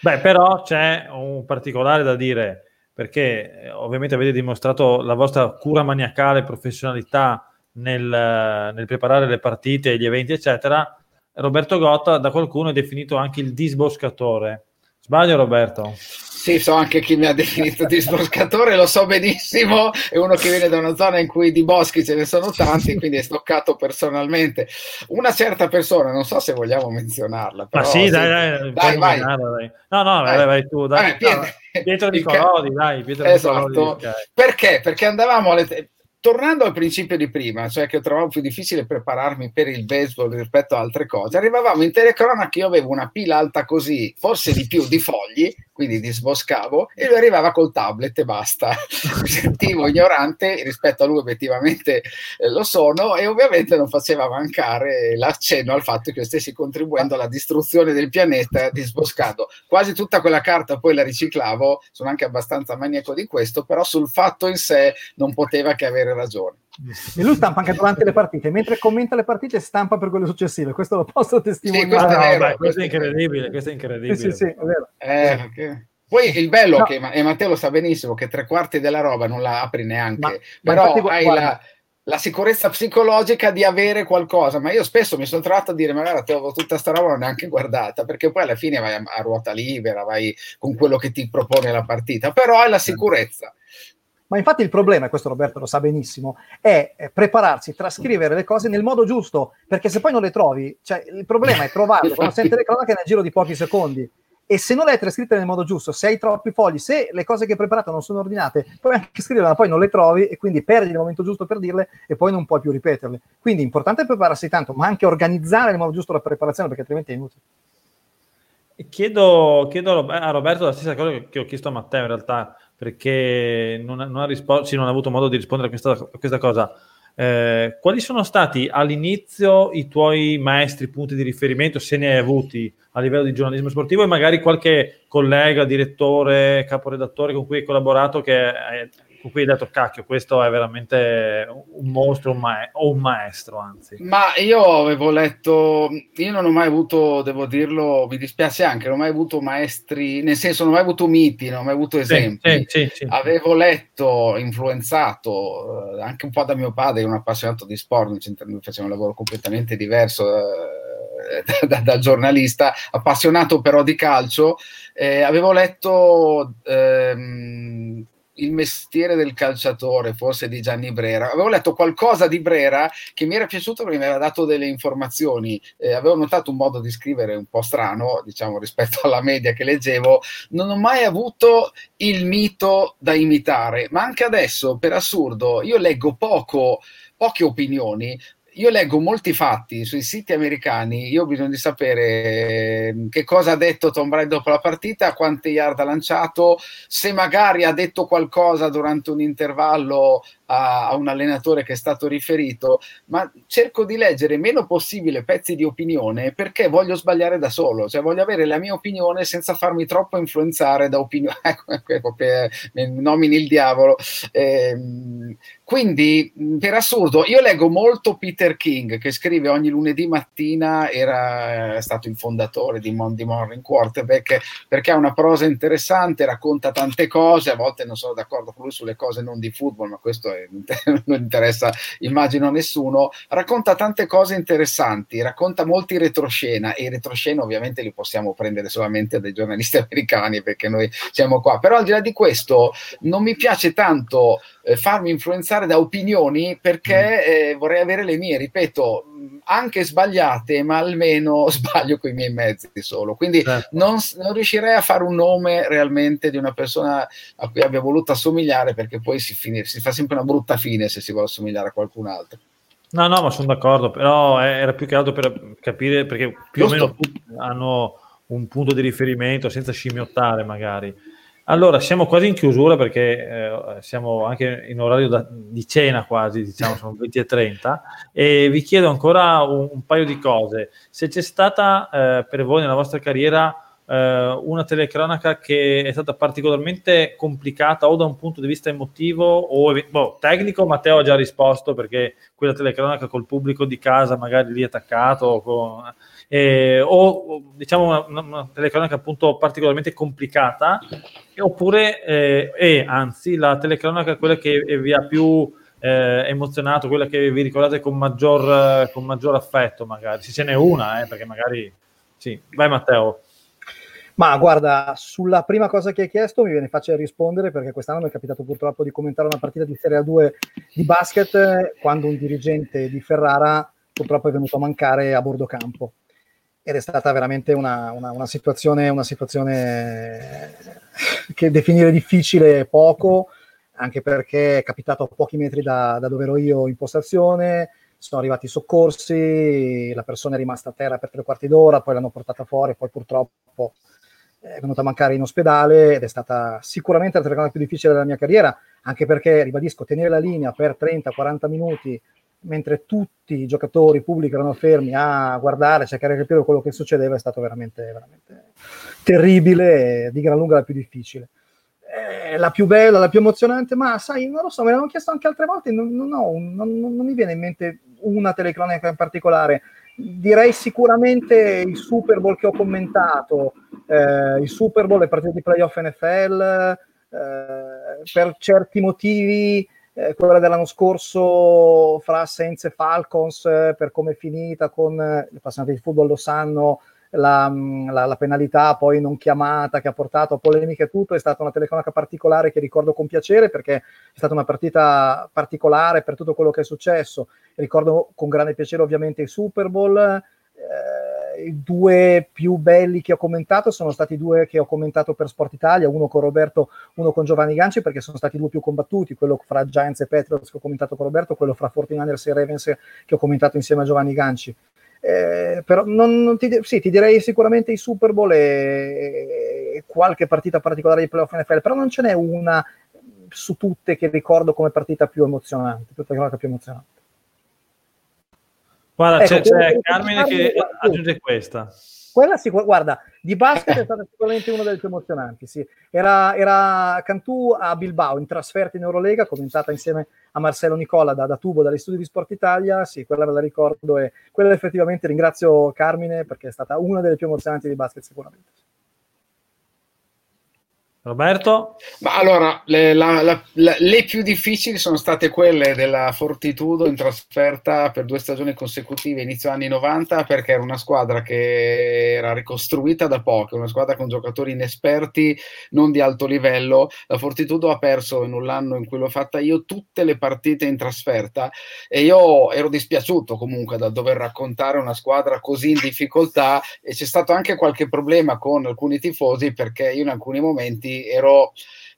Beh, però c'è un particolare da dire perché eh, ovviamente avete dimostrato la vostra cura maniacale e professionalità nel, nel, preparare le partite, gli eventi, eccetera. Roberto Gotta da qualcuno è definito anche il disboscatore. Sbaglio Roberto? Sì, so anche chi mi ha definito disboscatore, lo so benissimo, è uno che viene da una zona in cui di boschi ce ne sono tanti, quindi è stoccato personalmente. Una certa persona, non so se vogliamo menzionarla. Però, Ma sì, dai, dai, dai, vai. dai. No, no, vai, vai tu, dai. Pietro, no, Pietro di Colodi, dai, Pietro esatto. di Colodi. Okay. Perché? Perché andavamo alle... tornando al principio di prima, cioè che trovavo più difficile prepararmi per il baseball rispetto a altre cose, arrivavamo in telecronaca, io avevo una pila alta così, forse di più di fogli, quindi disboscavo, e lui arrivava col tablet e basta. Mi sentivo ignorante rispetto a lui, obiettivamente eh, lo sono, e ovviamente non faceva mancare l'accenno al fatto che io stessi contribuendo alla distruzione del pianeta disboscando. Quasi tutta quella carta poi la riciclavo, sono anche abbastanza maniaco di questo, però sul fatto in sé non poteva che avere ragione. E lui stampa anche durante le partite, mentre commenta le partite stampa per quelle successive, questo lo posso testimoniare. Sì, questo, è, vero, beh, questo è incredibile, questo è incredibile. Sì, sì, sì, è vero. Eh, okay. Poi il bello, no. che, e Matteo lo sa benissimo, che tre quarti della roba non la apri neanche, ma, però ma hai la, la, sicurezza psicologica di avere qualcosa. Ma io spesso mi sono trovato a dire, ma guarda, avevo tutta sta roba non neanche guardata, perché poi alla fine vai a, a ruota libera, vai con quello che ti propone la partita, però hai la sicurezza. Ma infatti il problema, e questo Roberto lo sa benissimo, è prepararsi, trascrivere le cose nel modo giusto, perché se poi non le trovi, cioè il problema è trovarle quando senti le cronache nel giro di pochi secondi. E se non le hai trascritte nel modo giusto, se hai troppi fogli, se le cose che hai preparato non sono ordinate, puoi anche scriverle, ma poi non le trovi e quindi perdi il momento giusto per dirle e poi non puoi più ripeterle. Quindi è importante prepararsi tanto, ma anche organizzare nel modo giusto la preparazione, perché altrimenti è inutile. Chiedo, chiedo a Roberto la stessa cosa che ho chiesto a Matteo in realtà perché non ha, non ha, rispo- sì, non ha avuto modo di rispondere a questa, a questa cosa. Eh, quali sono stati all'inizio i tuoi maestri, punti di riferimento, se ne hai avuti a livello di giornalismo sportivo e magari qualche collega, direttore, caporedattore con cui hai collaborato che con cui hai detto cacchio, questo è veramente un mostro un ma- o un maestro, anzi. Ma io avevo letto, io non ho mai avuto, devo dirlo, mi dispiace anche, non ho mai avuto maestri, nel senso non ho mai avuto miti, non ho mai avuto esempi. Sì, sì, sì, avevo letto, influenzato eh, anche un po' da mio padre, un appassionato di sport, facciamo un lavoro completamente diverso. Eh, da, da, da, giornalista, appassionato però di calcio, eh, avevo letto ehm, il mestiere del calciatore, forse di Gianni Brera. Avevo letto qualcosa di Brera che mi era piaciuto perché mi aveva dato delle informazioni. Eh, avevo notato un modo di scrivere un po' strano, diciamo, rispetto alla media che leggevo. Non ho mai avuto il mito da imitare, ma anche adesso, per assurdo, io leggo poco poche opinioni, io leggo molti fatti sui siti americani, io ho bisogno di sapere ehm, che cosa ha detto Tom Brady dopo la partita, quante yard ha lanciato, se magari ha detto qualcosa durante un intervallo a, a, un allenatore che è stato riferito, ma cerco di leggere meno possibile pezzi di opinione perché voglio sbagliare da solo, cioè voglio avere la mia opinione senza farmi troppo influenzare da opinioni, ecco, ecco, nomini il diavolo. Eh, quindi, per assurdo, io leggo molto Peter King che scrive ogni lunedì mattina, era stato il fondatore di Monday Morning Quarterback, perché ha una prosa interessante, racconta tante cose, a volte non sono d'accordo con lui sulle cose non di football, ma questo è non interessa immagino a nessuno, racconta tante cose interessanti, racconta molti retroscena e i retroscena ovviamente li possiamo prendere solamente dai giornalisti americani perché noi siamo qua, però al di là di questo non mi piace tanto eh, farmi influenzare da opinioni perché mm. eh, vorrei avere le mie, ripeto, anche sbagliate, ma almeno sbaglio con i miei mezzi solo. Quindi certo. non, non, riuscirei a fare un nome realmente di una persona a cui abbia voluto assomigliare perché poi si, finisce, si fa sempre una brutta fine se si vuole assomigliare a qualcun altro. No, no, ma sono d'accordo, però era più che altro per capire perché più Giusto. o meno hanno un punto di riferimento senza scimmiottare magari. Allora, siamo quasi in chiusura perché eh, siamo anche in orario da, di cena quasi, diciamo, sono 20 e 30 e vi chiedo ancora un, un paio di cose. Se c'è stata eh, per voi nella vostra carriera eh, una telecronaca che è stata particolarmente complicata o da un punto di vista emotivo o boh, tecnico, Matteo ha già risposto perché quella telecronaca col pubblico di casa magari lì attaccato con, eh, o diciamo una, una, telecronaca appunto particolarmente complicata oppure eh, e anzi la telecronaca quella che vi ha più eh, emozionato, quella che vi ricordate con maggior, con maggior affetto magari, se ce n'è una eh, perché magari sì, vai Matteo. Ma guarda, sulla prima cosa che hai chiesto mi viene facile rispondere perché quest'anno mi è capitato purtroppo di commentare una partita di Serie A2 di basket quando un dirigente di Ferrara purtroppo è venuto a mancare a bordo campo. Ed è stata veramente una, una, una situazione, una situazione che definire difficile poco, anche perché è capitato a pochi metri da, da dove ero io in postazione, sono arrivati i soccorsi, la persona è rimasta a terra per tre quarti d'ora, poi l'hanno portata fuori, poi purtroppo è venuta a mancare in ospedale ed è stata sicuramente la telecamera più difficile della mia carriera, anche perché, ribadisco, tenere la linea per 30-40 minuti mentre tutti i giocatori pubblici erano fermi a guardare, cercare di capire quello che succedeva è stato veramente, veramente terribile e di gran lunga la più difficile. Eh, la più bella, la più emozionante, ma sai, non lo so, me l'hanno chiesto anche altre volte, non, non, ho, non, non mi viene in mente una telecronaca in particolare. Direi sicuramente il Super Bowl che ho commentato, eh, il Super Bowl, le partite di playoff NFL, eh, per certi motivi eh, quella dell'anno scorso fra Saints e Falcons, eh, per come è finita con eh, gli appassionati di football lo sanno, la, mm, la, la, penalità poi non chiamata che ha portato a polemiche e tutto, è stata una telecronaca particolare che ricordo con piacere perché è stata una partita particolare per tutto quello che è successo. Ricordo con grande piacere ovviamente il Super Bowl. Eh, I due più belli che ho commentato sono stati due che ho commentato per Sport Italia, uno con Roberto, uno con Giovanni Ganci, perché sono stati due più combattuti, quello fra Giants e Patriots che ho commentato con Roberto, quello fra 49ers e Ravens che ho commentato insieme a Giovanni Ganci. Eh, però non, non ti, sì, ti direi sicuramente i Super Bowl e, e, qualche partita particolare di playoff NFL, però non ce n'è una su tutte che ricordo come partita più emozionante, più emozionante. Guarda, ecco, c'è, c'è Carmine che aggiunge questa. Quella sicur- guarda, di basket è stata sicuramente una delle più emozionanti, sì. Era, era Cantù a Bilbao in trasferta in Eurolega, commentata insieme a Marcello Nicola da, da Tubo, dagli studi di Sport Italia, sì, quella me la ricordo e quella effettivamente ringrazio Carmine perché è stata una delle più emozionanti di basket sicuramente. Roberto? Ma allora, le, la, la, la, le, più difficili sono state quelle della Fortitudo in trasferta per due stagioni consecutive inizio anni 90 perché era una squadra che era ricostruita da poco, una squadra con giocatori inesperti, non di alto livello. La Fortitudo ha perso in un anno in cui l'ho fatta io tutte le partite in trasferta e io ero dispiaciuto comunque da dover raccontare una squadra così in difficoltà e c'è stato anche qualche problema con alcuni tifosi perché io in alcuni momenti ero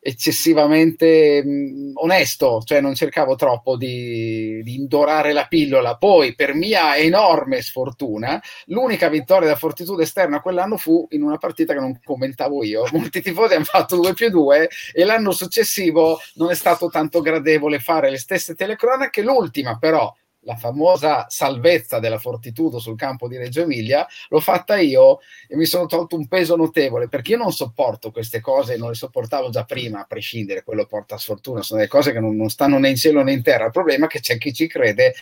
eccessivamente mh, mm, onesto, cioè non cercavo troppo di, di, indorare la pillola. Poi, per mia enorme sfortuna, l'unica vittoria da fortitudo esterna quell'anno fu in una partita che non commentavo io. Molti tifosi hanno fatto 2 più 2 e l'anno successivo non è stato tanto gradevole fare le stesse telecronache. L'ultima, però, la famosa salvezza della Fortitudo sul campo di Reggio Emilia, l'ho fatta io e mi sono tolto un peso notevole perché io non sopporto queste cose, non le sopportavo già prima, a prescindere, quello porta sfortuna, sono delle cose che non, non stanno né in cielo né in terra. Il problema è che c'è chi ci crede.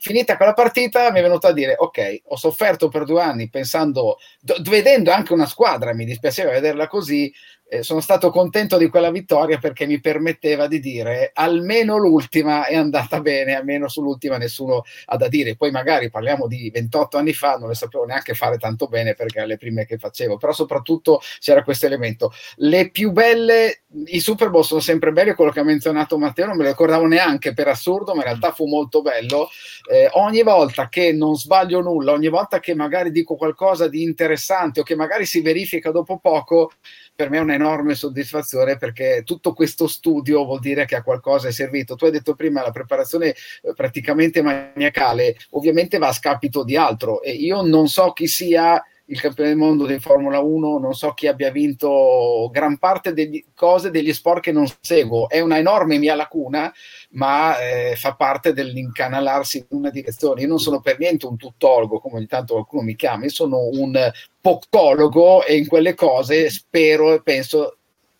Finita quella partita mi è venuto a dire, ok, ho sofferto per due anni pensando, d- vedendo anche una squadra, mi dispiaceva vederla così, eh, sono stato contento di quella vittoria perché mi permetteva di dire almeno l'ultima è andata bene, almeno sull'ultima nessuno ha da dire. Poi magari parliamo di 28 anni fa, non le sapevo neanche fare tanto bene perché erano le prime che facevo, però soprattutto c'era questo elemento. Le più belle, i Super Bowl sono sempre belli, quello che ha menzionato Matteo non me lo ricordavo neanche per assurdo, ma in realtà fu molto bello. Eh, ogni volta che non sbaglio nulla, ogni volta che magari dico qualcosa di interessante o che magari si verifica dopo poco, per me è un'enorme soddisfazione perché tutto questo studio vuol dire che a qualcosa è servito. Tu hai detto prima la preparazione eh, praticamente maniacale, ovviamente va a scapito di altro e io non so chi sia il campione del mondo di Formula 1, non so chi abbia vinto gran parte delle cose degli sport che non seguo, è una enorme mia lacuna, ma eh, fa parte dell'incanalarsi in una direzione. Io non sono per niente un tuttologo, come ogni tanto qualcuno mi chiama, io sono un pocologo e in quelle cose spero e penso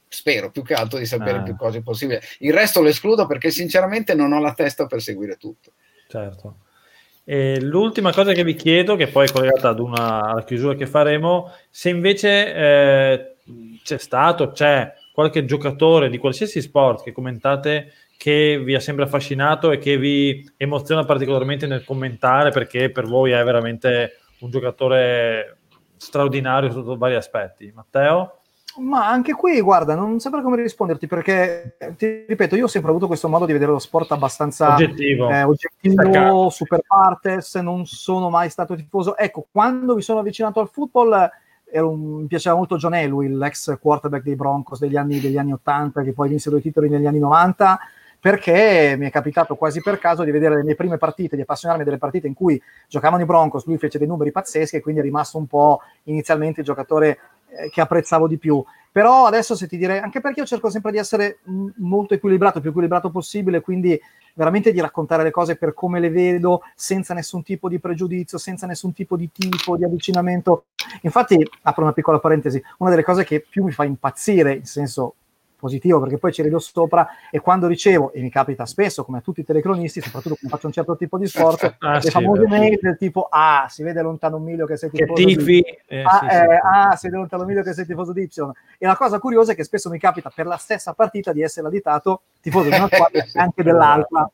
spero più che altro di sapere ah. più cose possibili. Il resto lo escludo perché sinceramente non ho la testa per seguire tutto. Certo. E l'ultima cosa che vi chiedo, che poi è collegata ad una, alla chiusura che faremo, se invece eh, c'è stato, c'è qualche giocatore di qualsiasi sport che commentate che vi ha sempre affascinato e che vi emoziona particolarmente nel commentare perché per voi è veramente un giocatore straordinario sotto vari aspetti. Matteo? Ma anche qui, guarda, non saprei come risponderti perché, ti ripeto, io ho sempre avuto questo modo di vedere lo sport abbastanza oggettivo, eh, oggettivo super partes, non sono mai stato tifoso. Ecco, quando mi sono avvicinato al football, un, mi piaceva molto John Elway, l'ex quarterback dei Broncos degli anni, degli anni 80, che poi vinse due titoli negli anni 90, perché mi è capitato quasi per caso di vedere le mie prime partite, di appassionarmi delle partite in cui giocavano i Broncos, lui fece dei numeri pazzeschi e quindi è rimasto un po' inizialmente il giocatore eh, che apprezzavo di più. Però adesso se ti direi, anche perché io cerco sempre di essere molto equilibrato, il più equilibrato possibile, quindi veramente di raccontare le cose per come le vedo, senza nessun tipo di pregiudizio, senza nessun tipo di tipo, di avvicinamento. Infatti, apro una piccola parentesi, una delle cose che più mi fa impazzire, in senso positivo perché poi ci rido sopra e quando ricevo, e mi capita spesso come a tutti i telecronisti, soprattutto quando faccio un certo tipo di sforzo, ah, le sì, famose mail del tipo ah, si vede lontano un miglio che sei tifoso che tifi, eh, ah, sì, eh, sì, ah, si vede lontano un miglio che sei tifoso di Y. E la cosa curiosa è che spesso mi capita per la stessa partita di essere additato tifoso di una squadra e anche dell'altra.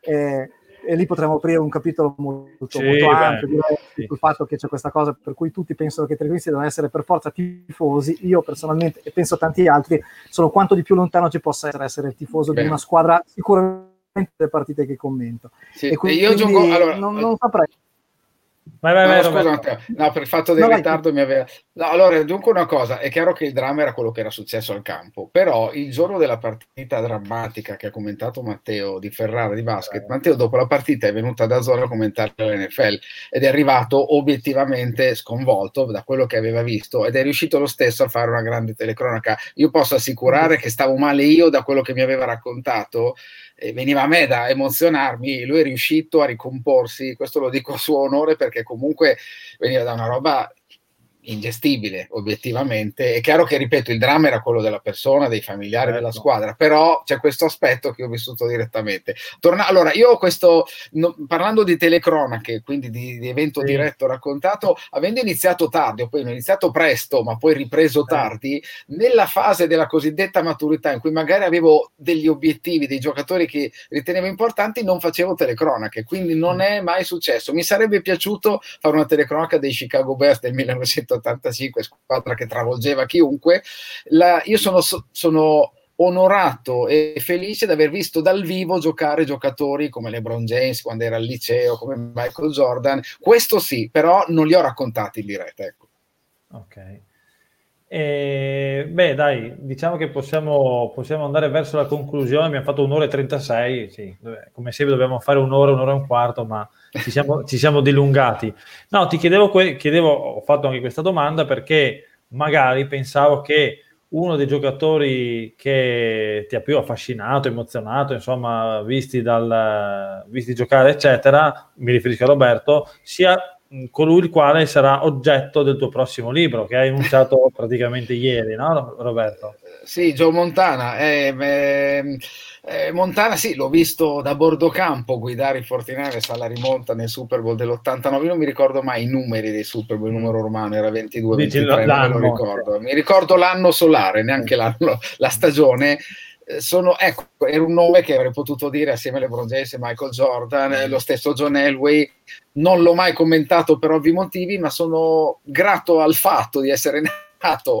Eh, e lì potremmo aprire un capitolo molto, sì, molto ampio beh, sì. sul fatto che c'è questa cosa per cui tutti pensano che i televisivi devono essere per forza tifosi. Io personalmente, e penso tanti altri, sono quanto di più lontano ci possa essere, essere il tifoso beh. di una squadra sicuramente le partite che commento. Sì. E quindi, io gioco, allora, non, non saprei. Vai, vai, vai, no, scusa, Matteo. No, per il fatto del no, ritardo mi aveva... No, allora, dunque una cosa, è chiaro che il dramma era quello che era successo al campo, però il giorno della partita drammatica che ha commentato Matteo di Ferrara di basket, eh. Matteo dopo la partita è venuto da Zoro a commentare l'NFL ed è arrivato obiettivamente sconvolto da quello che aveva visto ed è riuscito lo stesso a fare una grande telecronaca. Io posso assicurare che stavo male io da quello che mi aveva raccontato e veniva a me da emozionarmi, lui è riuscito a ricomporsi, questo lo dico a suo onore perché comunque veniva da una roba ingestibile obiettivamente. È chiaro che, ripeto, il dramma era quello della persona, dei familiari, certo. della squadra, però c'è questo aspetto che ho vissuto direttamente. Torna- allora, io questo, no, parlando di telecronache, quindi di, di evento sì. diretto raccontato, avendo iniziato tardi, o poi ho iniziato presto, ma poi ripreso tardi, nella fase della cosiddetta maturità, in cui magari avevo degli obiettivi, dei giocatori che ritenevo importanti, non facevo telecronache, quindi non mm. è mai successo. Mi sarebbe piaciuto fare una telecronaca dei Chicago Bears del 1900 85, squadra che travolgeva chiunque. La, io sono, sono onorato e felice di aver visto dal vivo giocare giocatori come LeBron James quando era al liceo, come Michael Jordan. Questo sì, però non li ho raccontati in diretta. Ecco. Ok. E, beh, dai, diciamo che possiamo, possiamo, andare verso la conclusione. Abbiamo fatto un'ora e 36. Sì, come sempre dobbiamo fare un'ora, un'ora e un quarto, ma ci siamo, ci siamo dilungati. No, ti chiedevo, que- chiedevo, ho fatto anche questa domanda perché magari pensavo che uno dei giocatori che ti ha più affascinato, emozionato, insomma, visti, dal, visti giocare, eccetera, mi riferisco a Roberto, sia colui il quale sarà oggetto del tuo prossimo libro che hai annunciato praticamente ieri, no Roberto? Sì, Joe Montana. Eh, eh, eh, Montana sì, l'ho visto da bordo campo guidare i Fortinari alla rimonta nel Super Bowl dell'89, non mi ricordo mai i numeri dei Super Bowl, il numero romano era 22, 23, non me lo ricordo. Mi ricordo l'anno solare, neanche l'anno, la stagione. Eh, sono, ecco, era un nome che avrei potuto dire assieme a LeBron James e Michael Jordan, mm. lo stesso John Elway, non l'ho mai commentato per ovvi motivi, ma sono grato al fatto di essere nato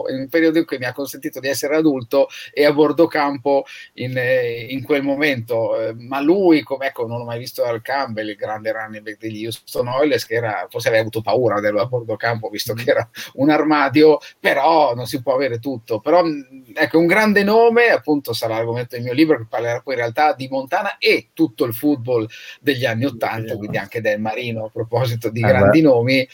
in un periodo in cui mi ha consentito di essere adulto e a bordo campo in, eh, in quel momento. Eh, ma lui, come ecco, non ho mai visto Al Campbell, il grande running back degli Houston Oilers, che era, forse aveva avuto paura dello a bordo campo, visto che era un armadio, però non si può avere tutto. Però ecco, un grande nome, appunto sarà l'argomento del mio libro, che parlerà poi in realtà di Montana e tutto il football degli anni Ottanta, quindi anche del Marino, a proposito di eh grandi beh. nomi,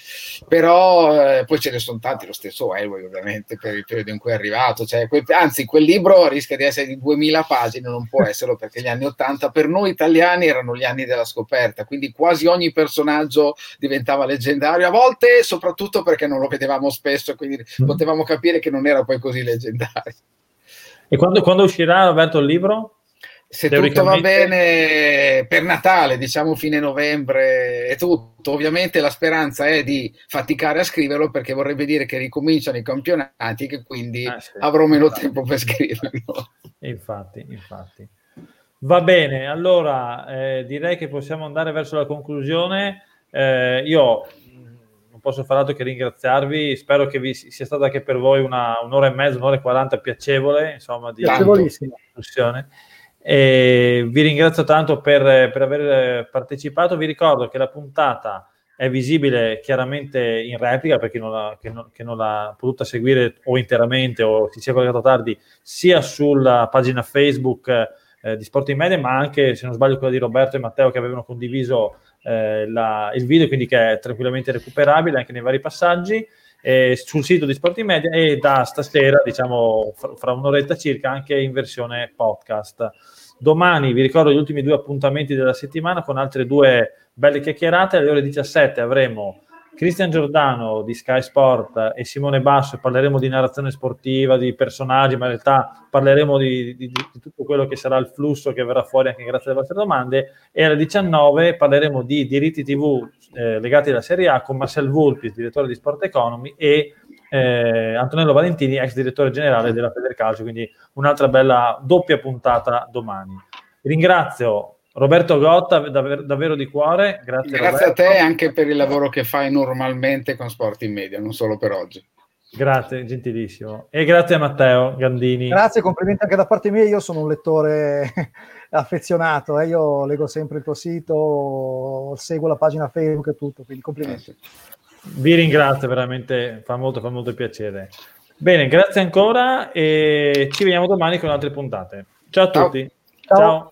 però eh, poi ce ne sono tanti, lo stesso Elway ovviamente per il periodo in cui è arrivato, cioè, quel, anzi quel libro rischia di essere di 2000 pagine, non può esserlo perché gli anni 80 per noi italiani erano gli anni della scoperta, quindi quasi ogni personaggio diventava leggendario, a volte soprattutto perché non lo vedevamo spesso quindi mm. potevamo capire che non era poi così leggendario. E quando, quando uscirà Roberto il libro? Se tutto va bene per Natale, diciamo fine novembre e tutto, ovviamente la speranza è di faticare a scriverlo perché vorrebbe dire che ricominciano i campionati e che quindi ah, sì, avrò meno infatti. tempo per scriverlo. Infatti, infatti. Va bene, allora eh, direi che possiamo andare verso la conclusione. Eh, io non posso fare altro che ringraziarvi, spero che vi sia stata anche per voi una, un'ora e mezza, un'ora e quaranta piacevole, insomma, di discussione. E vi ringrazio tanto per, per, aver partecipato. Vi ricordo che la puntata è visibile chiaramente in replica per chi non, l'ha, che non, che non l'ha potuta seguire o interamente o si sia collegato tardi, sia sulla pagina Facebook eh, di Sport in Media, ma anche, se non sbaglio, quella di Roberto e Matteo che avevano condiviso eh, la, il video, quindi che è tranquillamente recuperabile anche nei vari passaggi. Eh, sul sito di Sport in Media e da stasera, diciamo fra un'oretta circa, anche in versione podcast. Domani vi ricordo gli ultimi due appuntamenti della settimana con altre due belle chiacchierate. Alle ore 17 avremo Cristian Giordano di Sky Sport e Simone Basso. Parleremo di narrazione sportiva, di personaggi, ma in realtà parleremo di, di, di, tutto quello che sarà il flusso che verrà fuori anche grazie alle vostre domande. E alle 19 parleremo di diritti TV eh, legati alla Serie A con Marcel Vulpis, direttore di Sport Economy, e eh, Antonello Valentini, ex direttore generale della Federcalcio, quindi un'altra bella doppia puntata domani. Ringrazio Roberto Gotta davvero, davvero di cuore, grazie, grazie a te anche per il lavoro che fai normalmente con Sport in Media, non solo per oggi. Grazie, gentilissimo. E grazie a Matteo Gandini. Grazie, complimenti anche da parte mia. Io sono un lettore affezionato, eh. io leggo sempre il tuo sito, seguo la pagina Facebook e tutto, quindi complimenti. Vi ringrazio, veramente fa molto, fa molto piacere. Bene, grazie ancora e ci vediamo domani con altre puntate. Ciao a tutti. Ciao. Ciao.